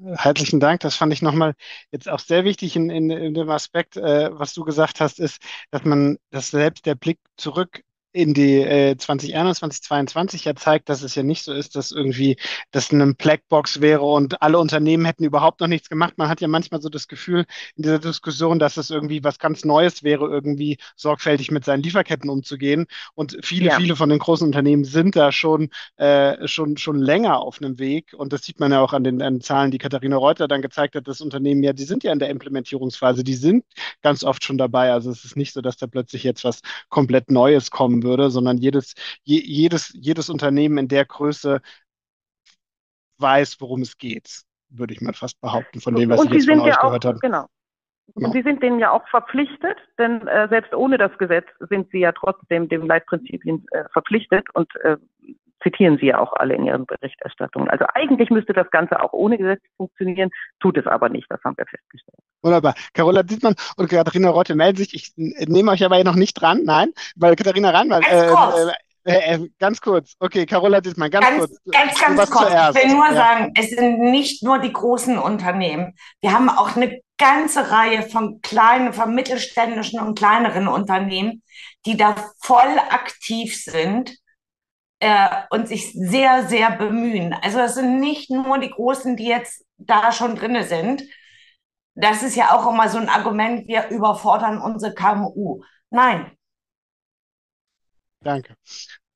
Herzlichen Dank. Das fand ich nochmal jetzt auch sehr wichtig in, in, in dem Aspekt, äh, was du gesagt hast, ist, dass man, dass selbst der Blick zurück in die äh, 2021, 2022 ja zeigt, dass es ja nicht so ist, dass irgendwie das eine Blackbox wäre und alle Unternehmen hätten überhaupt noch nichts gemacht. Man hat ja manchmal so das Gefühl in dieser Diskussion, dass es irgendwie was ganz Neues wäre, irgendwie sorgfältig mit seinen Lieferketten umzugehen. Und viele, ja. viele von den großen Unternehmen sind da schon, äh, schon, schon länger auf einem Weg. Und das sieht man ja auch an den, an den Zahlen, die Katharina Reuter dann gezeigt hat. Das Unternehmen ja, die sind ja in der Implementierungsphase, die sind ganz oft schon dabei. Also es ist nicht so, dass da plötzlich jetzt was komplett Neues kommen würde, sondern jedes, je, jedes, jedes Unternehmen in der Größe weiß, worum es geht, würde ich mal fast behaupten, von dem, was und ich jetzt von euch ja gehört habe. Genau. Genau. Und sie sind denen ja auch verpflichtet, denn äh, selbst ohne das Gesetz sind sie ja trotzdem dem Leitprinzipien äh, verpflichtet und äh, zitieren sie ja auch alle in ihren Berichterstattungen. Also eigentlich müsste das Ganze auch ohne Gesetz funktionieren, tut es aber nicht, das haben wir festgestellt. Wunderbar. Carola Dittmann und Katharina Rotte melden sich. Ich nehme euch aber noch nicht dran, nein, weil Katharina Reinwald, ganz, äh, äh, äh, ganz kurz. Okay, Carola Dittmann, ganz, ganz kurz. Ganz, ganz kurz. Zuerst. Ich will nur ja. sagen, es sind nicht nur die großen Unternehmen. Wir haben auch eine ganze Reihe von kleinen, von mittelständischen und kleineren Unternehmen, die da voll aktiv sind äh, und sich sehr, sehr bemühen. Also das sind nicht nur die Großen, die jetzt da schon drinne sind. Das ist ja auch immer so ein Argument, wir überfordern unsere KMU. Nein. Danke.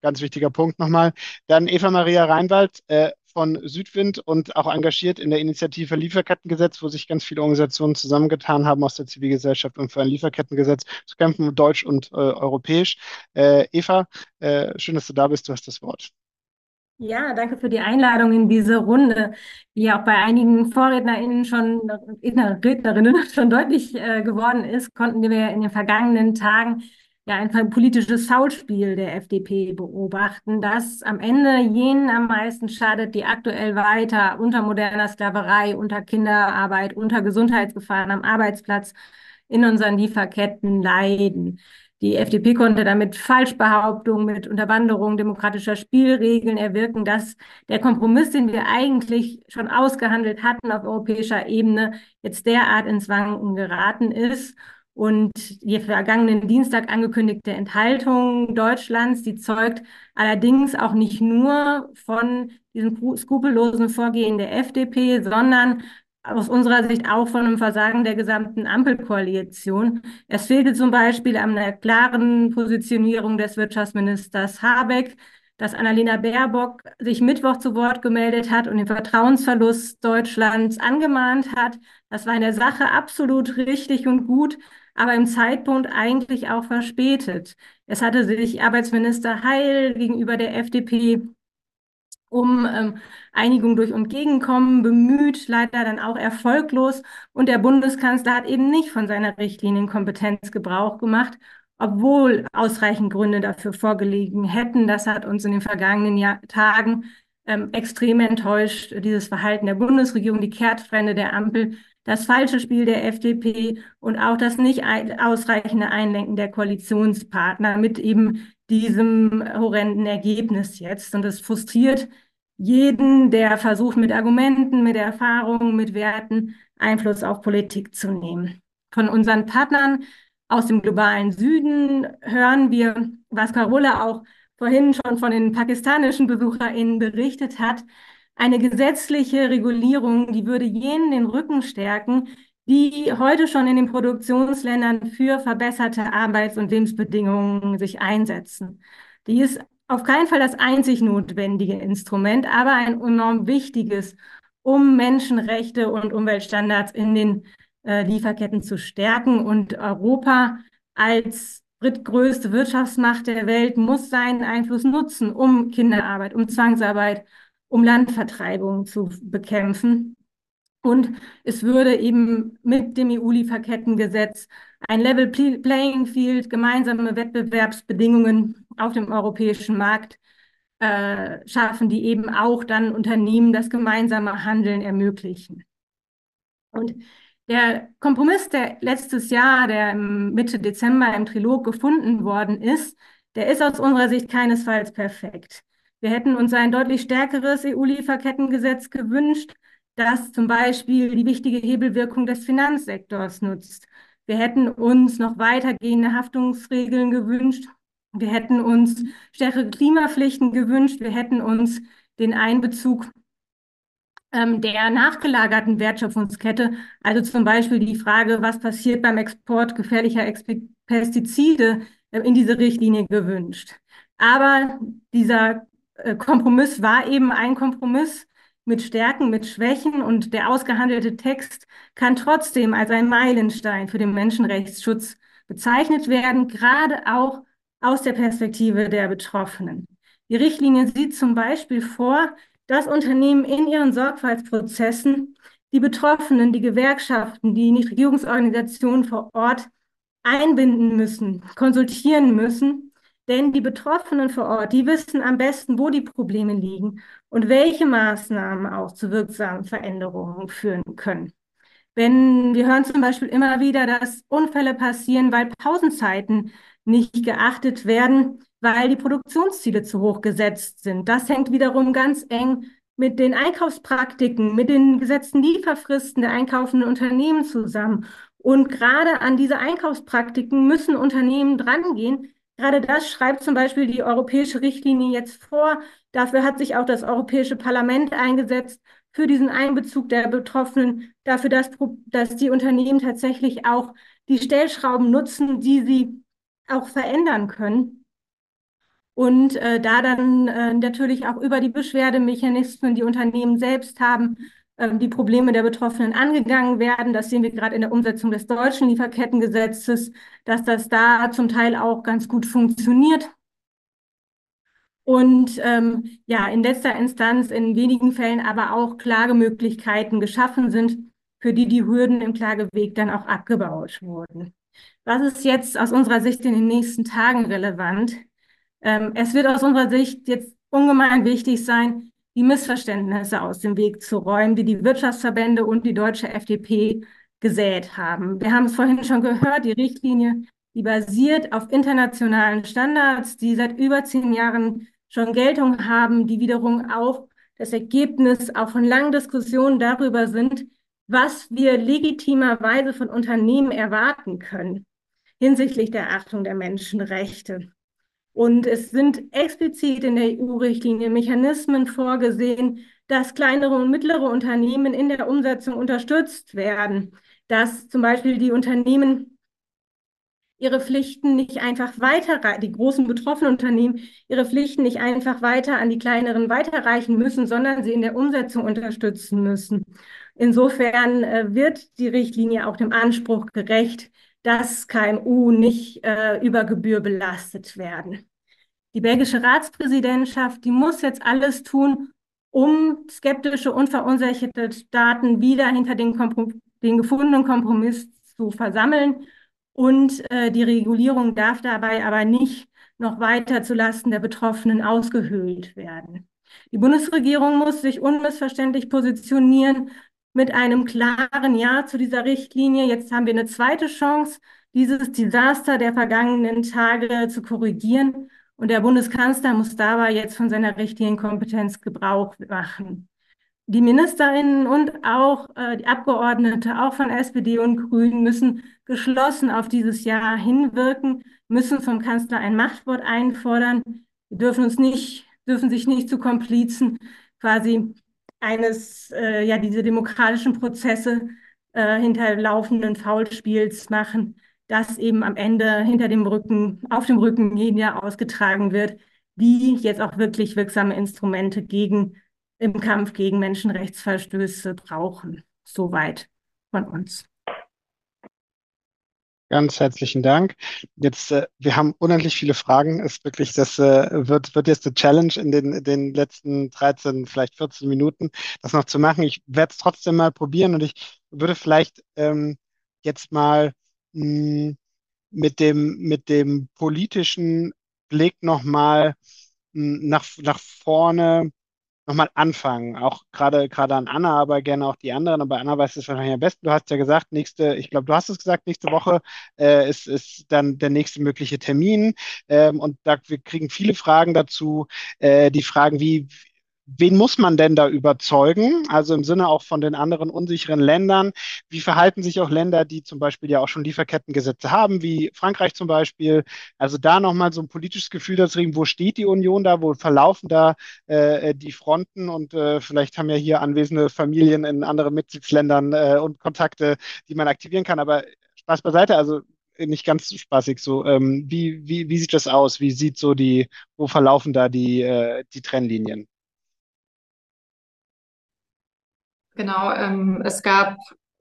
Ganz wichtiger Punkt nochmal. Dann Eva Maria Reinwald, äh, von Südwind und auch engagiert in der Initiative Lieferkettengesetz, wo sich ganz viele Organisationen zusammengetan haben aus der Zivilgesellschaft, um für ein Lieferkettengesetz zu kämpfen, deutsch und äh, europäisch. Äh, Eva, äh, schön, dass du da bist. Du hast das Wort. Ja, danke für die Einladung in diese Runde. Wie auch bei einigen VorrednerInnen schon, Rednerinnen schon deutlich äh, geworden ist, konnten wir in den vergangenen Tagen ja ein politisches Faulspiel der FDP beobachten, das am Ende jenen am meisten schadet, die aktuell weiter unter moderner Sklaverei, unter Kinderarbeit, unter Gesundheitsgefahren am Arbeitsplatz in unseren Lieferketten leiden. Die FDP konnte damit Falschbehauptungen mit Unterwanderung demokratischer Spielregeln erwirken, dass der Kompromiss, den wir eigentlich schon ausgehandelt hatten auf europäischer Ebene, jetzt derart ins Wanken geraten ist und die vergangenen Dienstag angekündigte Enthaltung Deutschlands, die zeugt allerdings auch nicht nur von diesem skrupellosen Vorgehen der FDP, sondern aus unserer Sicht auch von einem Versagen der gesamten Ampelkoalition. Es fehlte zum Beispiel an einer klaren Positionierung des Wirtschaftsministers Habeck, dass Annalena Baerbock sich Mittwoch zu Wort gemeldet hat und den Vertrauensverlust Deutschlands angemahnt hat. Das war in der Sache absolut richtig und gut. Aber im Zeitpunkt eigentlich auch verspätet. Es hatte sich Arbeitsminister Heil gegenüber der FDP um ähm, Einigung durch Entgegenkommen bemüht, leider dann auch erfolglos. Und der Bundeskanzler hat eben nicht von seiner Richtlinienkompetenz Gebrauch gemacht, obwohl ausreichend Gründe dafür vorgelegen hätten. Das hat uns in den vergangenen Jahr Tagen ähm, extrem enttäuscht, dieses Verhalten der Bundesregierung, die Kehrtfremde der Ampel, das falsche Spiel der FDP und auch das nicht ausreichende Einlenken der Koalitionspartner mit eben diesem horrenden Ergebnis jetzt. Und es frustriert jeden, der versucht, mit Argumenten, mit Erfahrungen, mit Werten Einfluss auf Politik zu nehmen. Von unseren Partnern aus dem globalen Süden hören wir, was Carola auch vorhin schon von den pakistanischen BesucherInnen berichtet hat, eine gesetzliche Regulierung, die würde jenen den Rücken stärken, die heute schon in den Produktionsländern für verbesserte Arbeits- und Lebensbedingungen sich einsetzen. Die ist auf keinen Fall das einzig notwendige Instrument, aber ein enorm wichtiges, um Menschenrechte und Umweltstandards in den äh, Lieferketten zu stärken. Und Europa als drittgrößte Wirtschaftsmacht der Welt muss seinen Einfluss nutzen, um Kinderarbeit, um Zwangsarbeit, um Landvertreibung zu bekämpfen. Und es würde eben mit dem EU-Lieferkettengesetz ein Level Playing Field, gemeinsame Wettbewerbsbedingungen auf dem europäischen Markt äh, schaffen, die eben auch dann Unternehmen das gemeinsame Handeln ermöglichen. Und der Kompromiss, der letztes Jahr, der Mitte Dezember im Trilog gefunden worden ist, der ist aus unserer Sicht keinesfalls perfekt. Wir hätten uns ein deutlich stärkeres EU-Lieferkettengesetz gewünscht, das zum Beispiel die wichtige Hebelwirkung des Finanzsektors nutzt. Wir hätten uns noch weitergehende Haftungsregeln gewünscht. Wir hätten uns stärkere Klimapflichten gewünscht. Wir hätten uns den Einbezug ähm, der nachgelagerten Wertschöpfungskette, also zum Beispiel die Frage, was passiert beim Export gefährlicher Expe Pestizide, äh, in diese Richtlinie gewünscht. Aber dieser Kompromiss war eben ein Kompromiss, mit Stärken, mit Schwächen und der ausgehandelte Text kann trotzdem als ein Meilenstein für den Menschenrechtsschutz bezeichnet werden, gerade auch aus der Perspektive der Betroffenen. Die Richtlinie sieht zum Beispiel vor, dass Unternehmen in ihren Sorgfaltsprozessen die Betroffenen, die Gewerkschaften, die Nichtregierungsorganisationen vor Ort einbinden müssen, konsultieren müssen denn die Betroffenen vor Ort, die wissen am besten, wo die Probleme liegen und welche Maßnahmen auch zu wirksamen Veränderungen führen können. Wenn wir hören zum Beispiel immer wieder, dass Unfälle passieren, weil Pausenzeiten nicht geachtet werden, weil die Produktionsziele zu hoch gesetzt sind. Das hängt wiederum ganz eng mit den Einkaufspraktiken, mit den gesetzten Lieferfristen der einkaufenden Unternehmen zusammen. Und gerade an diese Einkaufspraktiken müssen Unternehmen drangehen, Gerade das schreibt zum Beispiel die europäische Richtlinie jetzt vor. Dafür hat sich auch das Europäische Parlament eingesetzt, für diesen Einbezug der Betroffenen, dafür, dass, dass die Unternehmen tatsächlich auch die Stellschrauben nutzen, die sie auch verändern können. Und äh, da dann äh, natürlich auch über die Beschwerdemechanismen, die Unternehmen selbst haben, die Probleme der Betroffenen angegangen werden. Das sehen wir gerade in der Umsetzung des deutschen Lieferkettengesetzes, dass das da zum Teil auch ganz gut funktioniert. Und ähm, ja, in letzter Instanz in wenigen Fällen aber auch Klagemöglichkeiten geschaffen sind, für die die Hürden im Klageweg dann auch abgebaut wurden. Was ist jetzt aus unserer Sicht in den nächsten Tagen relevant? Ähm, es wird aus unserer Sicht jetzt ungemein wichtig sein, die Missverständnisse aus dem Weg zu räumen, die die Wirtschaftsverbände und die deutsche FDP gesät haben. Wir haben es vorhin schon gehört, die Richtlinie, die basiert auf internationalen Standards, die seit über zehn Jahren schon Geltung haben, die wiederum auch das Ergebnis auch von langen Diskussionen darüber sind, was wir legitimerweise von Unternehmen erwarten können hinsichtlich der Achtung der Menschenrechte. Und es sind explizit in der EU-Richtlinie Mechanismen vorgesehen, dass kleinere und mittlere Unternehmen in der Umsetzung unterstützt werden, dass zum Beispiel die Unternehmen ihre Pflichten nicht einfach weiter, die großen betroffenen Unternehmen ihre Pflichten nicht einfach weiter an die kleineren weiterreichen müssen, sondern sie in der Umsetzung unterstützen müssen. Insofern äh, wird die Richtlinie auch dem Anspruch gerecht, dass KMU nicht äh, über Gebühr belastet werden. Die belgische Ratspräsidentschaft, die muss jetzt alles tun, um skeptische und verunsicherte Staaten wieder hinter den, den gefundenen Kompromiss zu versammeln. Und äh, die Regulierung darf dabei aber nicht noch weiter zulasten der Betroffenen ausgehöhlt werden. Die Bundesregierung muss sich unmissverständlich positionieren mit einem klaren Ja zu dieser Richtlinie. Jetzt haben wir eine zweite Chance, dieses Desaster der vergangenen Tage zu korrigieren. Und der Bundeskanzler muss dabei jetzt von seiner richtigen Kompetenz Gebrauch machen. Die Ministerinnen und auch äh, die Abgeordnete, auch von SPD und Grünen, müssen geschlossen auf dieses Jahr hinwirken, müssen vom Kanzler ein Machtwort einfordern. Wir dürfen uns nicht, dürfen sich nicht zu Komplizen quasi eines, äh, ja, diese demokratischen Prozesse äh, hinter laufenden Faulspiels machen das eben am Ende hinter dem Rücken, auf dem Rücken Jahr ausgetragen wird, die jetzt auch wirklich wirksame Instrumente gegen, im Kampf gegen Menschenrechtsverstöße brauchen. Soweit von uns. Ganz herzlichen Dank. Jetzt, äh, wir haben unendlich viele Fragen. Ist wirklich, das äh, wird, wird jetzt eine Challenge in den, den letzten 13, vielleicht 14 Minuten, das noch zu machen. Ich werde es trotzdem mal probieren und ich würde vielleicht ähm, jetzt mal mh, mit dem, mit dem politischen Blick nochmal nach, nach vorne nochmal anfangen. Auch gerade gerade an Anna, aber gerne auch die anderen. Aber Anna weiß es wahrscheinlich am besten. Du hast ja gesagt, nächste, ich glaube, du hast es gesagt, nächste Woche äh, ist, ist dann der nächste mögliche Termin. Ähm, und da wir kriegen viele Fragen dazu. Äh, die Fragen, wie, wen muss man denn da überzeugen? Also im Sinne auch von den anderen unsicheren Ländern. Wie verhalten sich auch Länder, die zum Beispiel ja auch schon Lieferkettengesetze haben, wie Frankreich zum Beispiel? Also da nochmal so ein politisches Gefühl dazu kriegen, wo steht die Union da, wo verlaufen da äh, die Fronten und äh, vielleicht haben ja hier anwesende Familien in anderen Mitgliedsländern äh, und Kontakte, die man aktivieren kann. Aber Spaß beiseite, also nicht ganz spaßig so. Ähm, wie, wie, wie sieht das aus? Wie sieht so die, wo verlaufen da die, äh, die Trennlinien? Genau, ähm, es gab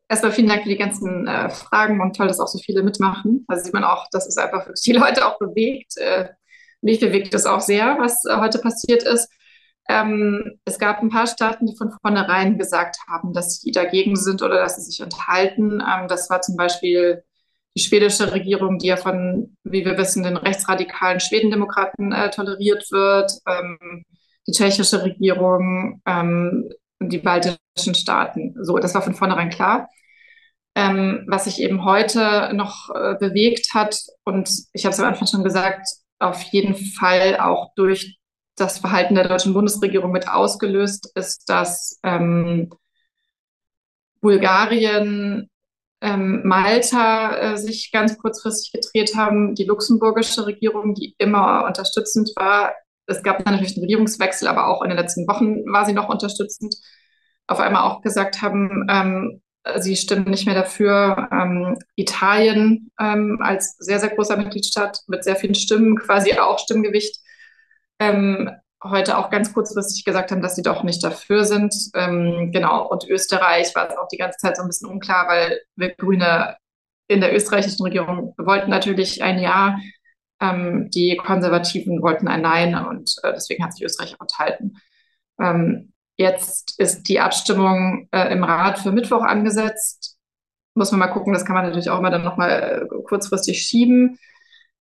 erstmal vielen Dank für die ganzen äh, Fragen und toll, dass auch so viele mitmachen. Also sieht man auch, dass es einfach wirklich die *laughs* Leute auch bewegt. Äh, mich bewegt es auch sehr, was äh, heute passiert ist. Ähm, es gab ein paar Staaten, die von vornherein gesagt haben, dass sie dagegen sind oder dass sie sich enthalten. Ähm, das war zum Beispiel die schwedische Regierung, die ja von, wie wir wissen, den rechtsradikalen Schwedendemokraten äh, toleriert wird. Ähm, die tschechische Regierung, ähm, die baltischen Staaten. So, das war von vornherein klar. Ähm, was sich eben heute noch äh, bewegt hat, und ich habe es am Anfang schon gesagt, auf jeden Fall auch durch das Verhalten der deutschen Bundesregierung mit ausgelöst, ist, dass ähm, Bulgarien, ähm, Malta äh, sich ganz kurzfristig gedreht haben, die luxemburgische Regierung, die immer unterstützend war, es gab natürlich einen Regierungswechsel, aber auch in den letzten Wochen war sie noch unterstützend, auf einmal auch gesagt haben, ähm, sie stimmen nicht mehr dafür, ähm, Italien ähm, als sehr, sehr großer Mitgliedstaat mit sehr vielen Stimmen, quasi auch Stimmgewicht, ähm, heute auch ganz kurzfristig gesagt haben, dass sie doch nicht dafür sind. Ähm, genau, und Österreich war es auch die ganze Zeit so ein bisschen unklar, weil wir Grüne in der österreichischen Regierung wollten natürlich ein Ja, ähm, die Konservativen wollten ein Nein und äh, deswegen hat sich Österreich auch enthalten. Ähm, jetzt ist die Abstimmung äh, im Rat für Mittwoch angesetzt. Muss man mal gucken, das kann man natürlich auch immer dann nochmal äh, kurzfristig schieben.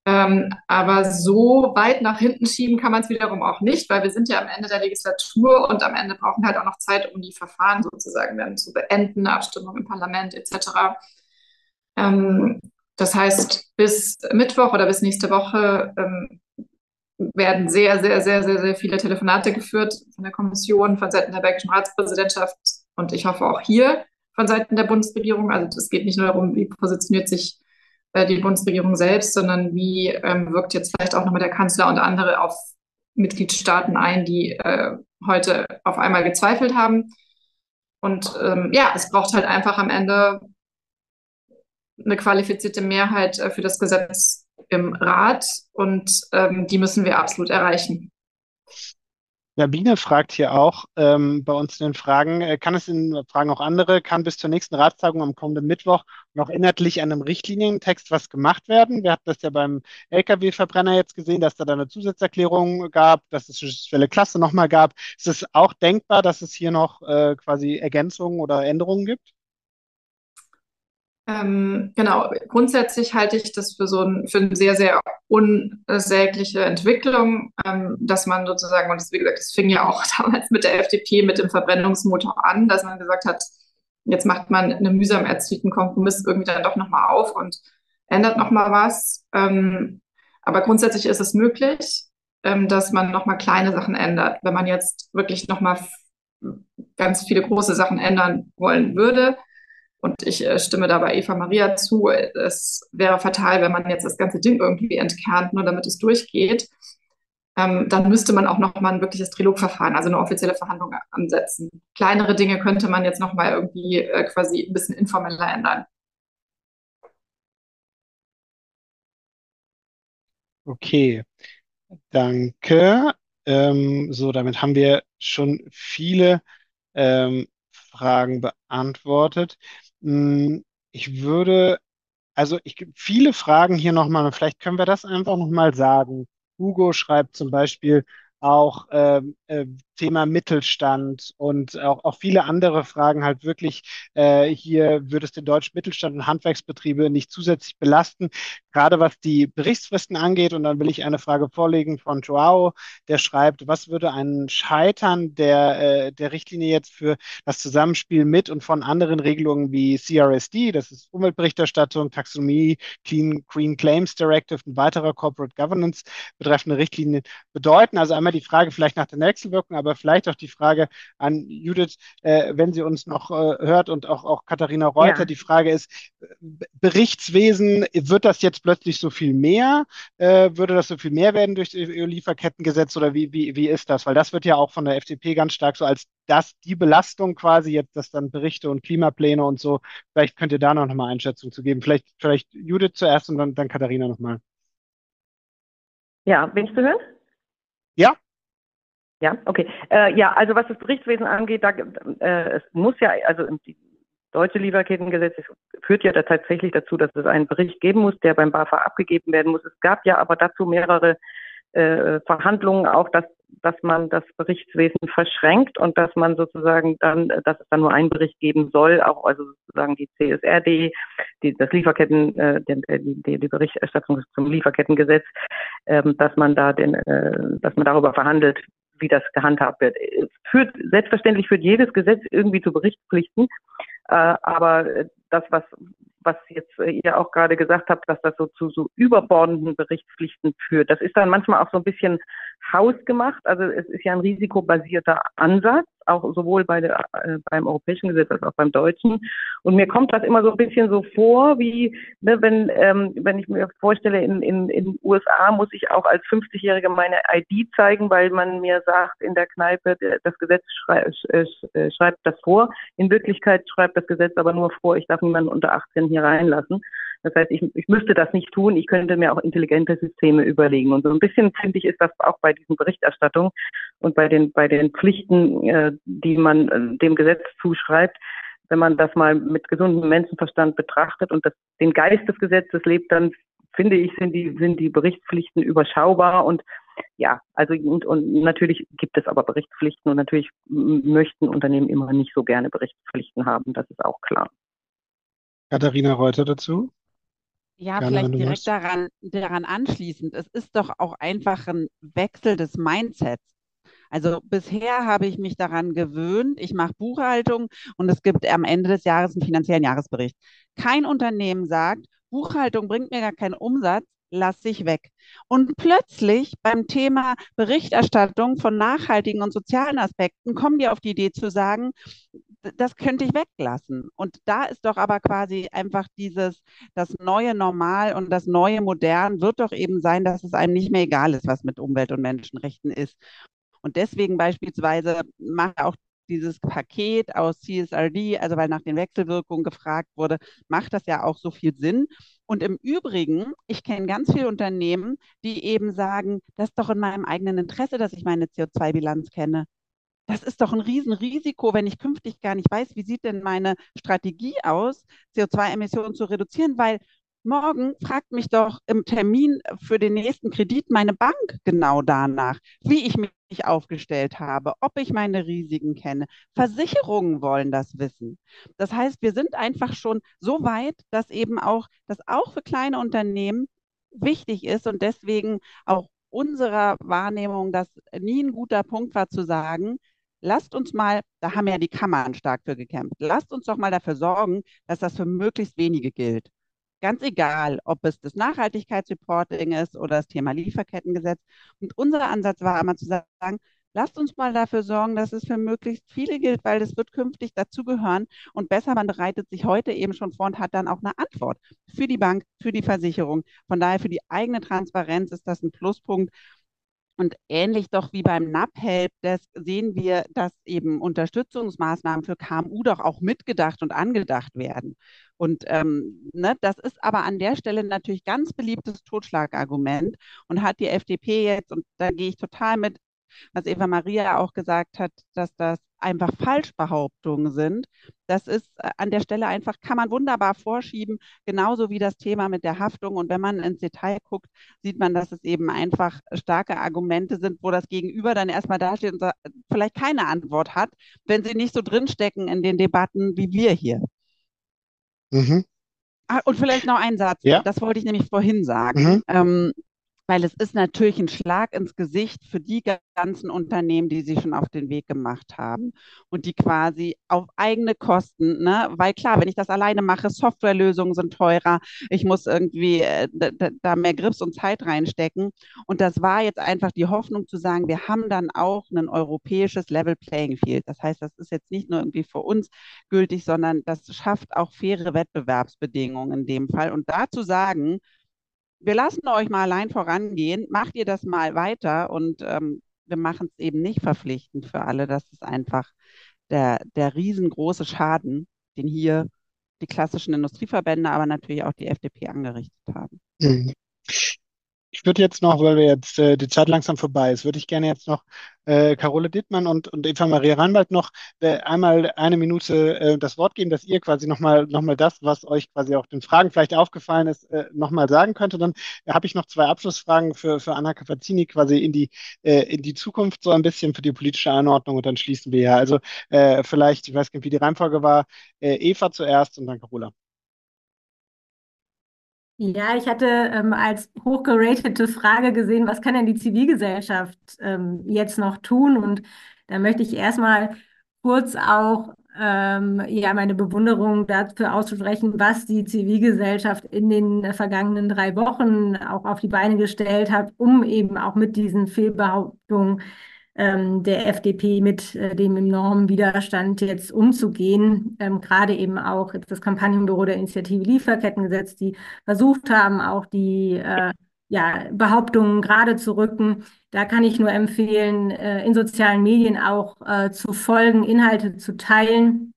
Ähm, aber so weit nach hinten schieben kann man es wiederum auch nicht, weil wir sind ja am Ende der Legislatur und am Ende brauchen wir halt auch noch Zeit, um die Verfahren sozusagen dann zu beenden, Abstimmung im Parlament etc. Ähm, das heißt, bis Mittwoch oder bis nächste Woche ähm, werden sehr, sehr, sehr, sehr, sehr viele Telefonate geführt von der Kommission, von Seiten der belgischen Ratspräsidentschaft und ich hoffe auch hier von Seiten der Bundesregierung. Also es geht nicht nur darum, wie positioniert sich äh, die Bundesregierung selbst, sondern wie ähm, wirkt jetzt vielleicht auch nochmal der Kanzler und andere auf Mitgliedstaaten ein, die äh, heute auf einmal gezweifelt haben. Und ähm, ja, es braucht halt einfach am Ende eine qualifizierte Mehrheit äh, für das Gesetz im Rat und ähm, die müssen wir absolut erreichen. Sabine fragt hier auch ähm, bei uns in den Fragen, äh, kann es in Fragen auch andere, kann bis zur nächsten Ratstagung am kommenden Mittwoch noch inhaltlich an einem Richtlinientext was gemacht werden? Wir hatten das ja beim Lkw-Verbrenner jetzt gesehen, dass da eine Zusatzerklärung gab, dass es eine spezielle Klasse nochmal gab. Ist es auch denkbar, dass es hier noch äh, quasi Ergänzungen oder Änderungen gibt? Ähm, genau, grundsätzlich halte ich das für so ein, für eine sehr, sehr unsägliche Entwicklung, ähm, dass man sozusagen, und das, wie gesagt, das fing ja auch *laughs* damals mit der FDP, mit dem Verbrennungsmotor an, dass man gesagt hat, jetzt macht man einen mühsam erzielten Kompromiss irgendwie dann doch nochmal auf und ändert nochmal was. Ähm, aber grundsätzlich ist es möglich, ähm, dass man nochmal kleine Sachen ändert. Wenn man jetzt wirklich nochmal ganz viele große Sachen ändern wollen würde, und ich äh, stimme dabei Eva Maria zu. Es wäre fatal, wenn man jetzt das ganze Ding irgendwie entkernt, nur damit es durchgeht. Ähm, dann müsste man auch nochmal ein wirkliches Trilogverfahren, also eine offizielle Verhandlung ansetzen. Kleinere Dinge könnte man jetzt nochmal irgendwie äh, quasi ein bisschen informeller ändern. Okay, danke. Ähm, so, damit haben wir schon viele ähm, Fragen beantwortet. Hm, ich würde, also ich, viele Fragen hier nochmal, vielleicht können wir das einfach nochmal sagen. Hugo schreibt zum Beispiel auch ähm, äh, Thema Mittelstand und auch, auch viele andere Fragen halt wirklich, äh, hier würde es den deutschen Mittelstand und Handwerksbetriebe nicht zusätzlich belasten, gerade was die Berichtsfristen angeht. Und dann will ich eine Frage vorlegen von Joao, der schreibt, was würde ein Scheitern der, äh, der Richtlinie jetzt für das Zusammenspiel mit und von anderen Regelungen wie CRSD, das ist Umweltberichterstattung, Taxonomie, Clean Green Claims Directive und weiterer Corporate Governance betreffende Richtlinien bedeuten? Also einmal die Frage vielleicht nach der Wechselwirkung, aber vielleicht auch die Frage an Judith, äh, wenn sie uns noch äh, hört und auch, auch Katharina Reuter. Ja. Die Frage ist, Berichtswesen, wird das jetzt plötzlich so viel mehr? Äh, würde das so viel mehr werden durch das Lieferkettengesetz oder wie, wie, wie ist das? Weil das wird ja auch von der FDP ganz stark so als das, die Belastung quasi jetzt, dass dann Berichte und Klimapläne und so. Vielleicht könnt ihr da noch mal Einschätzung zu geben. Vielleicht, vielleicht Judith zuerst und dann, dann Katharina nochmal. Ja, bin ich zu hören? Ja. Ja, okay. Äh, ja, also was das Berichtswesen angeht, da, äh, es muss ja, also die deutsche Lieferkettengesetz führt ja da tatsächlich dazu, dass es einen Bericht geben muss, der beim BAFA abgegeben werden muss. Es gab ja aber dazu mehrere äh, Verhandlungen auch, dass dass man das Berichtswesen verschränkt und dass man sozusagen dann, dass es dann nur einen Bericht geben soll, auch also sozusagen die CSRD, die, das Lieferketten, äh, die, die, die Berichterstattung zum Lieferkettengesetz, ähm, dass man da den, äh, dass man darüber verhandelt, wie das gehandhabt wird. Es führt, selbstverständlich führt jedes Gesetz irgendwie zu Berichtspflichten, äh, aber das, was, was jetzt ihr auch gerade gesagt habt, dass das so zu so überbordenden Berichtspflichten führt, das ist dann manchmal auch so ein bisschen hausgemacht. Also es ist ja ein risikobasierter Ansatz, auch sowohl bei der, äh, beim europäischen Gesetz als auch beim deutschen. Und mir kommt das immer so ein bisschen so vor, wie ne, wenn, ähm, wenn ich mir vorstelle, in, in, in USA muss ich auch als 50-Jährige meine ID zeigen, weil man mir sagt, in der Kneipe, das Gesetz schrei äh, äh, schreibt das vor. In Wirklichkeit schreibt das Gesetz aber nur vor, ich darf niemanden unter 18 hier reinlassen. Das heißt, ich, ich müsste das nicht tun. Ich könnte mir auch intelligente Systeme überlegen. Und so ein bisschen finde ich, ist das auch bei diesen Berichterstattungen und bei den, bei den Pflichten, äh, die man äh, dem Gesetz zuschreibt, wenn man das mal mit gesundem Menschenverstand betrachtet und das, den Geist des Gesetzes lebt, dann finde ich, sind die, sind die Berichtspflichten überschaubar und ja, also und, und natürlich gibt es aber Berichtspflichten und natürlich möchten Unternehmen immer nicht so gerne Berichtspflichten haben, das ist auch klar. Katharina Reuter dazu? Ja, Gerne, vielleicht direkt daran, daran anschließend. Es ist doch auch einfach ein Wechsel des Mindsets. Also bisher habe ich mich daran gewöhnt, ich mache Buchhaltung und es gibt am Ende des Jahres einen finanziellen Jahresbericht. Kein Unternehmen sagt, Buchhaltung bringt mir gar keinen Umsatz, lass sich weg. Und plötzlich beim Thema Berichterstattung von nachhaltigen und sozialen Aspekten kommen die auf die Idee zu sagen, das könnte ich weglassen. Und da ist doch aber quasi einfach dieses, das neue Normal und das neue Modern wird doch eben sein, dass es einem nicht mehr egal ist, was mit Umwelt- und Menschenrechten ist. Und deswegen beispielsweise macht auch dieses Paket aus CSRD, also weil nach den Wechselwirkungen gefragt wurde, macht das ja auch so viel Sinn. Und im Übrigen, ich kenne ganz viele Unternehmen, die eben sagen, das ist doch in meinem eigenen Interesse, dass ich meine CO2-Bilanz kenne. Das ist doch ein Riesenrisiko, wenn ich künftig gar nicht weiß, wie sieht denn meine Strategie aus, CO2-Emissionen zu reduzieren, weil morgen fragt mich doch im Termin für den nächsten Kredit meine Bank genau danach, wie ich mich aufgestellt habe, ob ich meine Risiken kenne. Versicherungen wollen das wissen. Das heißt, wir sind einfach schon so weit, dass eben auch das auch für kleine Unternehmen wichtig ist und deswegen auch unserer Wahrnehmung, dass nie ein guter Punkt war zu sagen, lasst uns mal, da haben ja die Kammern stark für gekämpft, lasst uns doch mal dafür sorgen, dass das für möglichst wenige gilt. Ganz egal, ob es das Nachhaltigkeitsreporting ist oder das Thema Lieferkettengesetz. Und unser Ansatz war immer zu sagen, lasst uns mal dafür sorgen, dass es für möglichst viele gilt, weil das wird künftig dazugehören. Und besser, man bereitet sich heute eben schon vor und hat dann auch eine Antwort für die Bank, für die Versicherung. Von daher für die eigene Transparenz ist das ein Pluspunkt. Und ähnlich doch wie beim NAP-Helpdesk sehen wir, dass eben Unterstützungsmaßnahmen für KMU doch auch mitgedacht und angedacht werden. Und ähm, ne, das ist aber an der Stelle natürlich ganz beliebtes Totschlagargument und hat die FDP jetzt, und da gehe ich total mit, was Eva Maria auch gesagt hat, dass das einfach Falschbehauptungen sind. Das ist äh, an der Stelle einfach, kann man wunderbar vorschieben, genauso wie das Thema mit der Haftung. Und wenn man ins Detail guckt, sieht man, dass es eben einfach starke Argumente sind, wo das Gegenüber dann erstmal dasteht und vielleicht keine Antwort hat, wenn sie nicht so drinstecken in den Debatten wie wir hier. Mhm. Ah, und vielleicht noch ein Satz, ja. das wollte ich nämlich vorhin sagen. Mhm. Ähm, weil es ist natürlich ein Schlag ins Gesicht für die ganzen Unternehmen, die sich schon auf den Weg gemacht haben und die quasi auf eigene Kosten, ne, weil klar, wenn ich das alleine mache, Softwarelösungen sind teurer, ich muss irgendwie äh, da mehr Grips und Zeit reinstecken. Und das war jetzt einfach die Hoffnung zu sagen, wir haben dann auch ein europäisches Level Playing Field. Das heißt, das ist jetzt nicht nur irgendwie für uns gültig, sondern das schafft auch faire Wettbewerbsbedingungen in dem Fall. Und da zu sagen, wir lassen euch mal allein vorangehen, macht ihr das mal weiter und ähm, wir machen es eben nicht verpflichtend für alle. Das ist einfach der, der riesengroße Schaden, den hier die klassischen Industrieverbände, aber natürlich auch die FDP angerichtet haben. Mhm. Ich würde jetzt noch, weil wir jetzt äh, die Zeit langsam vorbei ist, würde ich gerne jetzt noch äh, Carole Dittmann und, und Eva Maria Reinwald noch äh, einmal eine Minute äh, das Wort geben, dass ihr quasi nochmal noch mal das, was euch quasi auch den Fragen vielleicht aufgefallen ist, äh, nochmal sagen könnte. Dann habe ich noch zwei Abschlussfragen für, für Anna Capazzini quasi in die, äh, in die Zukunft so ein bisschen für die politische Einordnung und dann schließen wir ja. Also äh, vielleicht, ich weiß nicht, wie die Reihenfolge war, äh, Eva zuerst und dann Carola. Ja, ich hatte ähm, als hochgeratete Frage gesehen, was kann denn die Zivilgesellschaft ähm, jetzt noch tun? Und da möchte ich erstmal kurz auch ähm, ja, meine Bewunderung dafür aussprechen, was die Zivilgesellschaft in den vergangenen drei Wochen auch auf die Beine gestellt hat, um eben auch mit diesen Fehlbehauptungen ähm, der FDP mit äh, dem enormen Widerstand jetzt umzugehen. Ähm, gerade eben auch das Kampagnenbüro der Initiative Lieferkettengesetz, die versucht haben, auch die äh, ja, Behauptungen gerade zu rücken. Da kann ich nur empfehlen, äh, in sozialen Medien auch äh, zu folgen, Inhalte zu teilen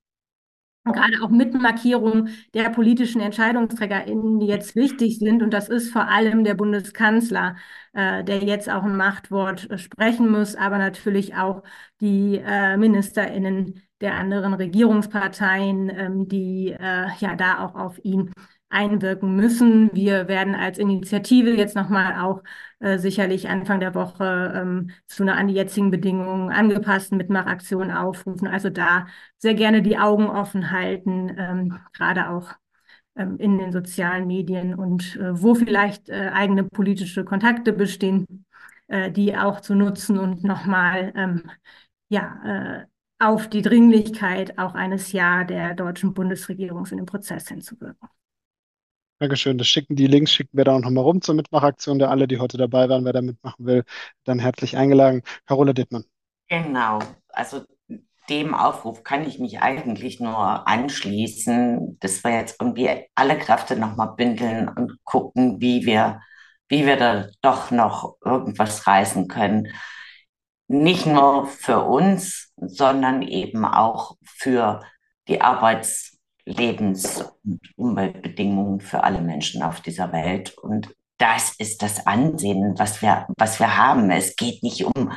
gerade auch mit Markierung der politischen EntscheidungsträgerInnen, die jetzt wichtig sind. Und das ist vor allem der Bundeskanzler, äh, der jetzt auch ein Machtwort äh, sprechen muss, aber natürlich auch die äh, MinisterInnen der anderen Regierungsparteien, ähm, die äh, ja da auch auf ihn einwirken müssen. Wir werden als Initiative jetzt nochmal auch äh, sicherlich Anfang der Woche ähm, zu einer an die jetzigen Bedingungen angepassten Mitmachaktion aufrufen. Also da sehr gerne die Augen offen halten, ähm, gerade auch ähm, in den sozialen Medien und äh, wo vielleicht äh, eigene politische Kontakte bestehen, äh, die auch zu nutzen und nochmal ähm, ja, äh, auf die Dringlichkeit auch eines Ja der deutschen Bundesregierung in den Prozess hinzuwirken. Dankeschön. Das schicken die Links, schicken wir da auch nochmal rum zur Mitmachaktion der alle, die heute dabei waren. Wer da mitmachen will, dann herzlich eingeladen. Carola Dittmann. Genau. Also dem Aufruf kann ich mich eigentlich nur anschließen, dass wir jetzt irgendwie alle Kräfte nochmal bündeln und gucken, wie wir, wie wir da doch noch irgendwas reißen können. Nicht nur für uns, sondern eben auch für die Arbeits- Lebens- und Umweltbedingungen für alle Menschen auf dieser Welt. Und das ist das Ansehen, was wir, was wir haben. Es geht nicht um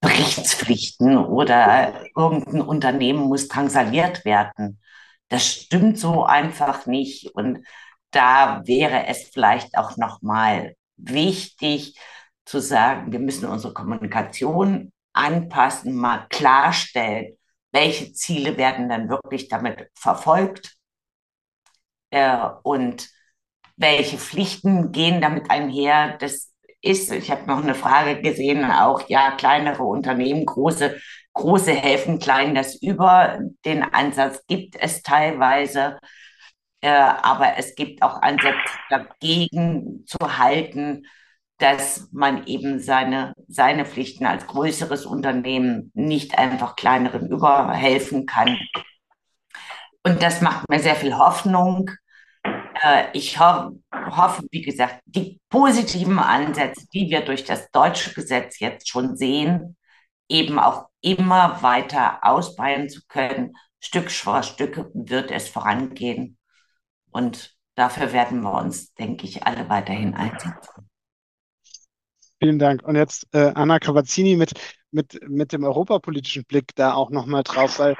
Berichtspflichten oder irgendein Unternehmen muss drangsaliert werden. Das stimmt so einfach nicht. Und da wäre es vielleicht auch nochmal wichtig zu sagen, wir müssen unsere Kommunikation anpassen, mal klarstellen, welche Ziele werden dann wirklich damit verfolgt äh, und welche Pflichten gehen damit einher. Das ist, ich habe noch eine Frage gesehen, auch ja, kleinere Unternehmen, große, große helfen klein das über. Den Ansatz gibt es teilweise, äh, aber es gibt auch Ansätze dagegen zu halten, dass man eben seine, seine Pflichten als größeres Unternehmen nicht einfach kleineren überhelfen kann. Und das macht mir sehr viel Hoffnung. Äh, ich ho hoffe, wie gesagt, die positiven Ansätze, die wir durch das deutsche Gesetz jetzt schon sehen, eben auch immer weiter ausbauen zu können. Stück vor Stück wird es vorangehen. Und dafür werden wir uns, denke ich, alle weiterhin einsetzen. Vielen Dank. Und jetzt äh, Anna Cavazzini mit, mit, mit dem europapolitischen Blick da auch nochmal drauf, weil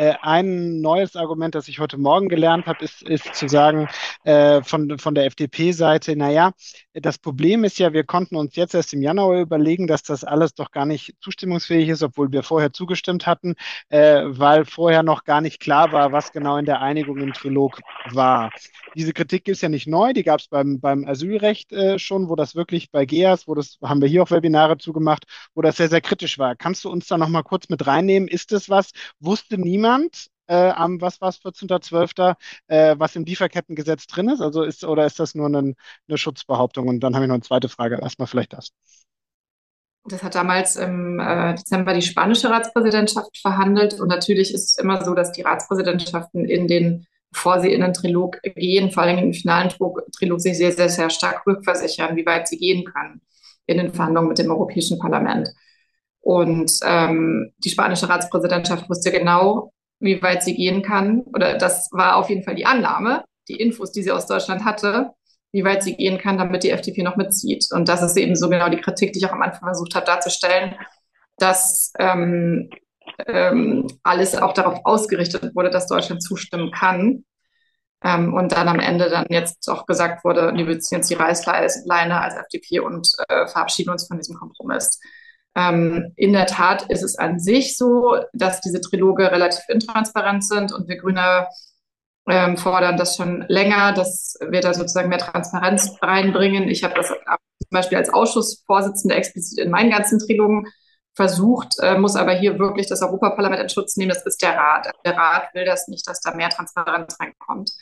äh, ein neues Argument, das ich heute Morgen gelernt habe, ist, ist zu sagen äh, von, von der FDP-Seite, naja, das Problem ist ja, wir konnten uns jetzt erst im Januar überlegen, dass das alles doch gar nicht zustimmungsfähig ist, obwohl wir vorher zugestimmt hatten, äh, weil vorher noch gar nicht klar war, was genau in der Einigung im Trilog war. Diese Kritik ist ja nicht neu, die gab es beim, beim Asylrecht äh, schon, wo das wirklich bei GEAS, wo das haben wir hier auch Webinare zugemacht, wo das sehr, sehr kritisch war. Kannst du uns da nochmal kurz mit reinnehmen? Ist das was? Wusste niemand? Äh, am was war es 14.12., äh, was im Lieferkettengesetz drin ist? Also ist oder ist das nur eine, eine Schutzbehauptung? Und dann habe ich noch eine zweite Frage. Erstmal vielleicht das. Das hat damals im äh, Dezember die spanische Ratspräsidentschaft verhandelt. Und natürlich ist es immer so, dass die Ratspräsidentschaften in den bevor sie in den Trilog gehen, vor allem im finalen Trilog, sich sehr, sehr, sehr stark rückversichern, wie weit sie gehen können in den Verhandlungen mit dem Europäischen Parlament. Und ähm, die spanische Ratspräsidentschaft wusste genau, wie weit sie gehen kann. Oder das war auf jeden Fall die Annahme, die Infos, die sie aus Deutschland hatte, wie weit sie gehen kann, damit die FDP noch mitzieht. Und das ist eben so genau die Kritik, die ich auch am Anfang versucht habe darzustellen, dass ähm, ähm, alles auch darauf ausgerichtet wurde, dass Deutschland zustimmen kann. Ähm, und dann am Ende dann jetzt auch gesagt wurde, wir ziehen jetzt die Reißleine als FDP und äh, verabschieden uns von diesem Kompromiss. Ähm, in der Tat ist es an sich so, dass diese Triloge relativ intransparent sind und wir Grüne ähm, fordern das schon länger, dass wir da sozusagen mehr Transparenz reinbringen. Ich habe das zum Beispiel als Ausschussvorsitzende explizit in meinen ganzen Trilogen versucht, äh, muss aber hier wirklich das Europaparlament in Schutz nehmen. Das ist der Rat. Der Rat will das nicht, dass da mehr Transparenz reinkommt.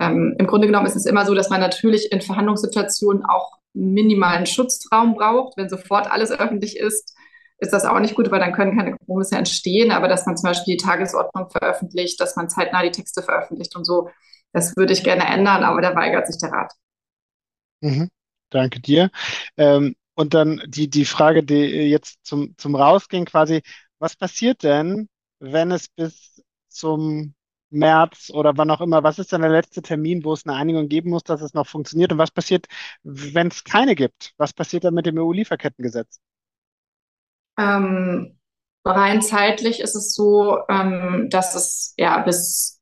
Ähm, Im Grunde genommen ist es immer so, dass man natürlich in Verhandlungssituationen auch minimalen Schutzraum braucht. Wenn sofort alles öffentlich ist, ist das auch nicht gut, weil dann können keine Kompromisse entstehen. Aber dass man zum Beispiel die Tagesordnung veröffentlicht, dass man zeitnah die Texte veröffentlicht und so, das würde ich gerne ändern, aber da weigert sich der Rat. Mhm. Danke dir. Ähm, und dann die, die Frage, die jetzt zum, zum Rausgehen quasi, was passiert denn, wenn es bis zum März oder wann auch immer, was ist denn der letzte Termin, wo es eine Einigung geben muss, dass es noch funktioniert? Und was passiert, wenn es keine gibt? Was passiert dann mit dem EU-Lieferkettengesetz? Ähm, rein zeitlich ist es so, ähm, dass es ja bis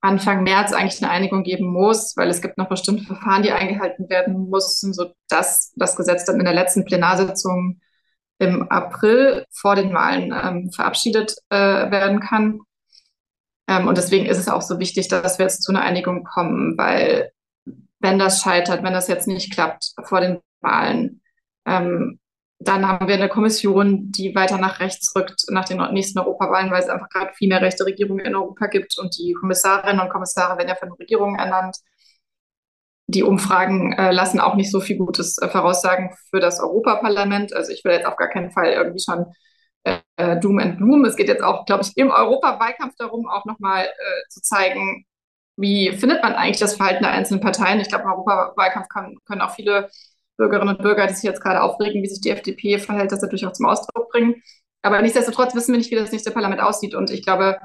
Anfang März eigentlich eine Einigung geben muss, weil es gibt noch bestimmte Verfahren, die eingehalten werden müssen, sodass das Gesetz dann in der letzten Plenarsitzung im April vor den Wahlen ähm, verabschiedet äh, werden kann. Ähm, und deswegen ist es auch so wichtig, dass wir jetzt zu einer Einigung kommen, weil wenn das scheitert, wenn das jetzt nicht klappt vor den Wahlen, ähm, dann haben wir eine Kommission, die weiter nach rechts rückt nach den nächsten Europawahlen, weil es einfach gerade viel mehr rechte Regierungen in Europa gibt und die Kommissarinnen und Kommissare werden ja von Regierungen ernannt. Die Umfragen äh, lassen auch nicht so viel Gutes äh, voraussagen für das Europaparlament. Also ich will jetzt auf gar keinen Fall irgendwie schon äh, äh Doom and Gloom. Es geht jetzt auch, glaube ich, im Europawahlkampf darum, auch nochmal äh, zu zeigen, wie findet man eigentlich das Verhalten der einzelnen Parteien. Ich glaube, im Europawahlkampf kann, können auch viele Bürgerinnen und Bürger, die sich jetzt gerade aufregen, wie sich die FDP verhält, das natürlich auch zum Ausdruck bringen. Aber nichtsdestotrotz wissen wir nicht, wie das nächste Parlament aussieht. Und ich glaube,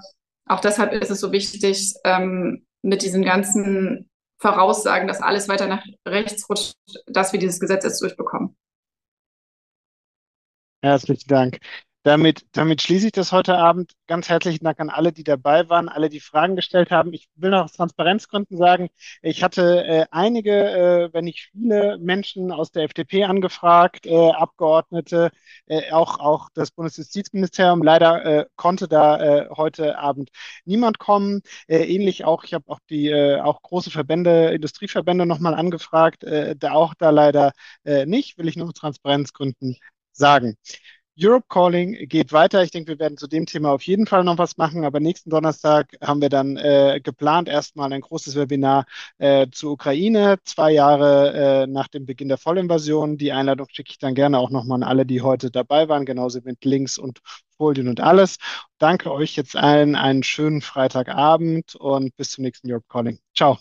auch deshalb ist es so wichtig, ähm, mit diesen ganzen Voraussagen, dass alles weiter nach rechts rutscht, dass wir dieses Gesetz jetzt durchbekommen. Herzlichen Dank. Damit, damit schließe ich das heute Abend. Ganz herzlichen Dank an alle, die dabei waren, alle, die Fragen gestellt haben. Ich will noch aus Transparenzgründen sagen, ich hatte äh, einige, äh, wenn nicht viele Menschen aus der FDP angefragt, äh, Abgeordnete, äh, auch, auch das Bundesjustizministerium. Leider äh, konnte da äh, heute Abend niemand kommen. ähnlich auch, ich habe auch die auch große Verbände, Industrieverbände nochmal angefragt, da auch da leider nicht, will ich nur aus Transparenzgründen sagen. Europe Calling geht weiter. Ich denke, wir werden zu dem Thema auf jeden Fall noch was machen. Aber nächsten Donnerstag haben wir dann äh, geplant erstmal ein großes Webinar äh, zur Ukraine, zwei Jahre äh, nach dem Beginn der Vollinvasion. Die Einladung schicke ich dann gerne auch nochmal an alle, die heute dabei waren, genauso mit Links und Folien und alles. Danke euch jetzt allen einen schönen Freitagabend und bis zum nächsten Europe Calling. Ciao.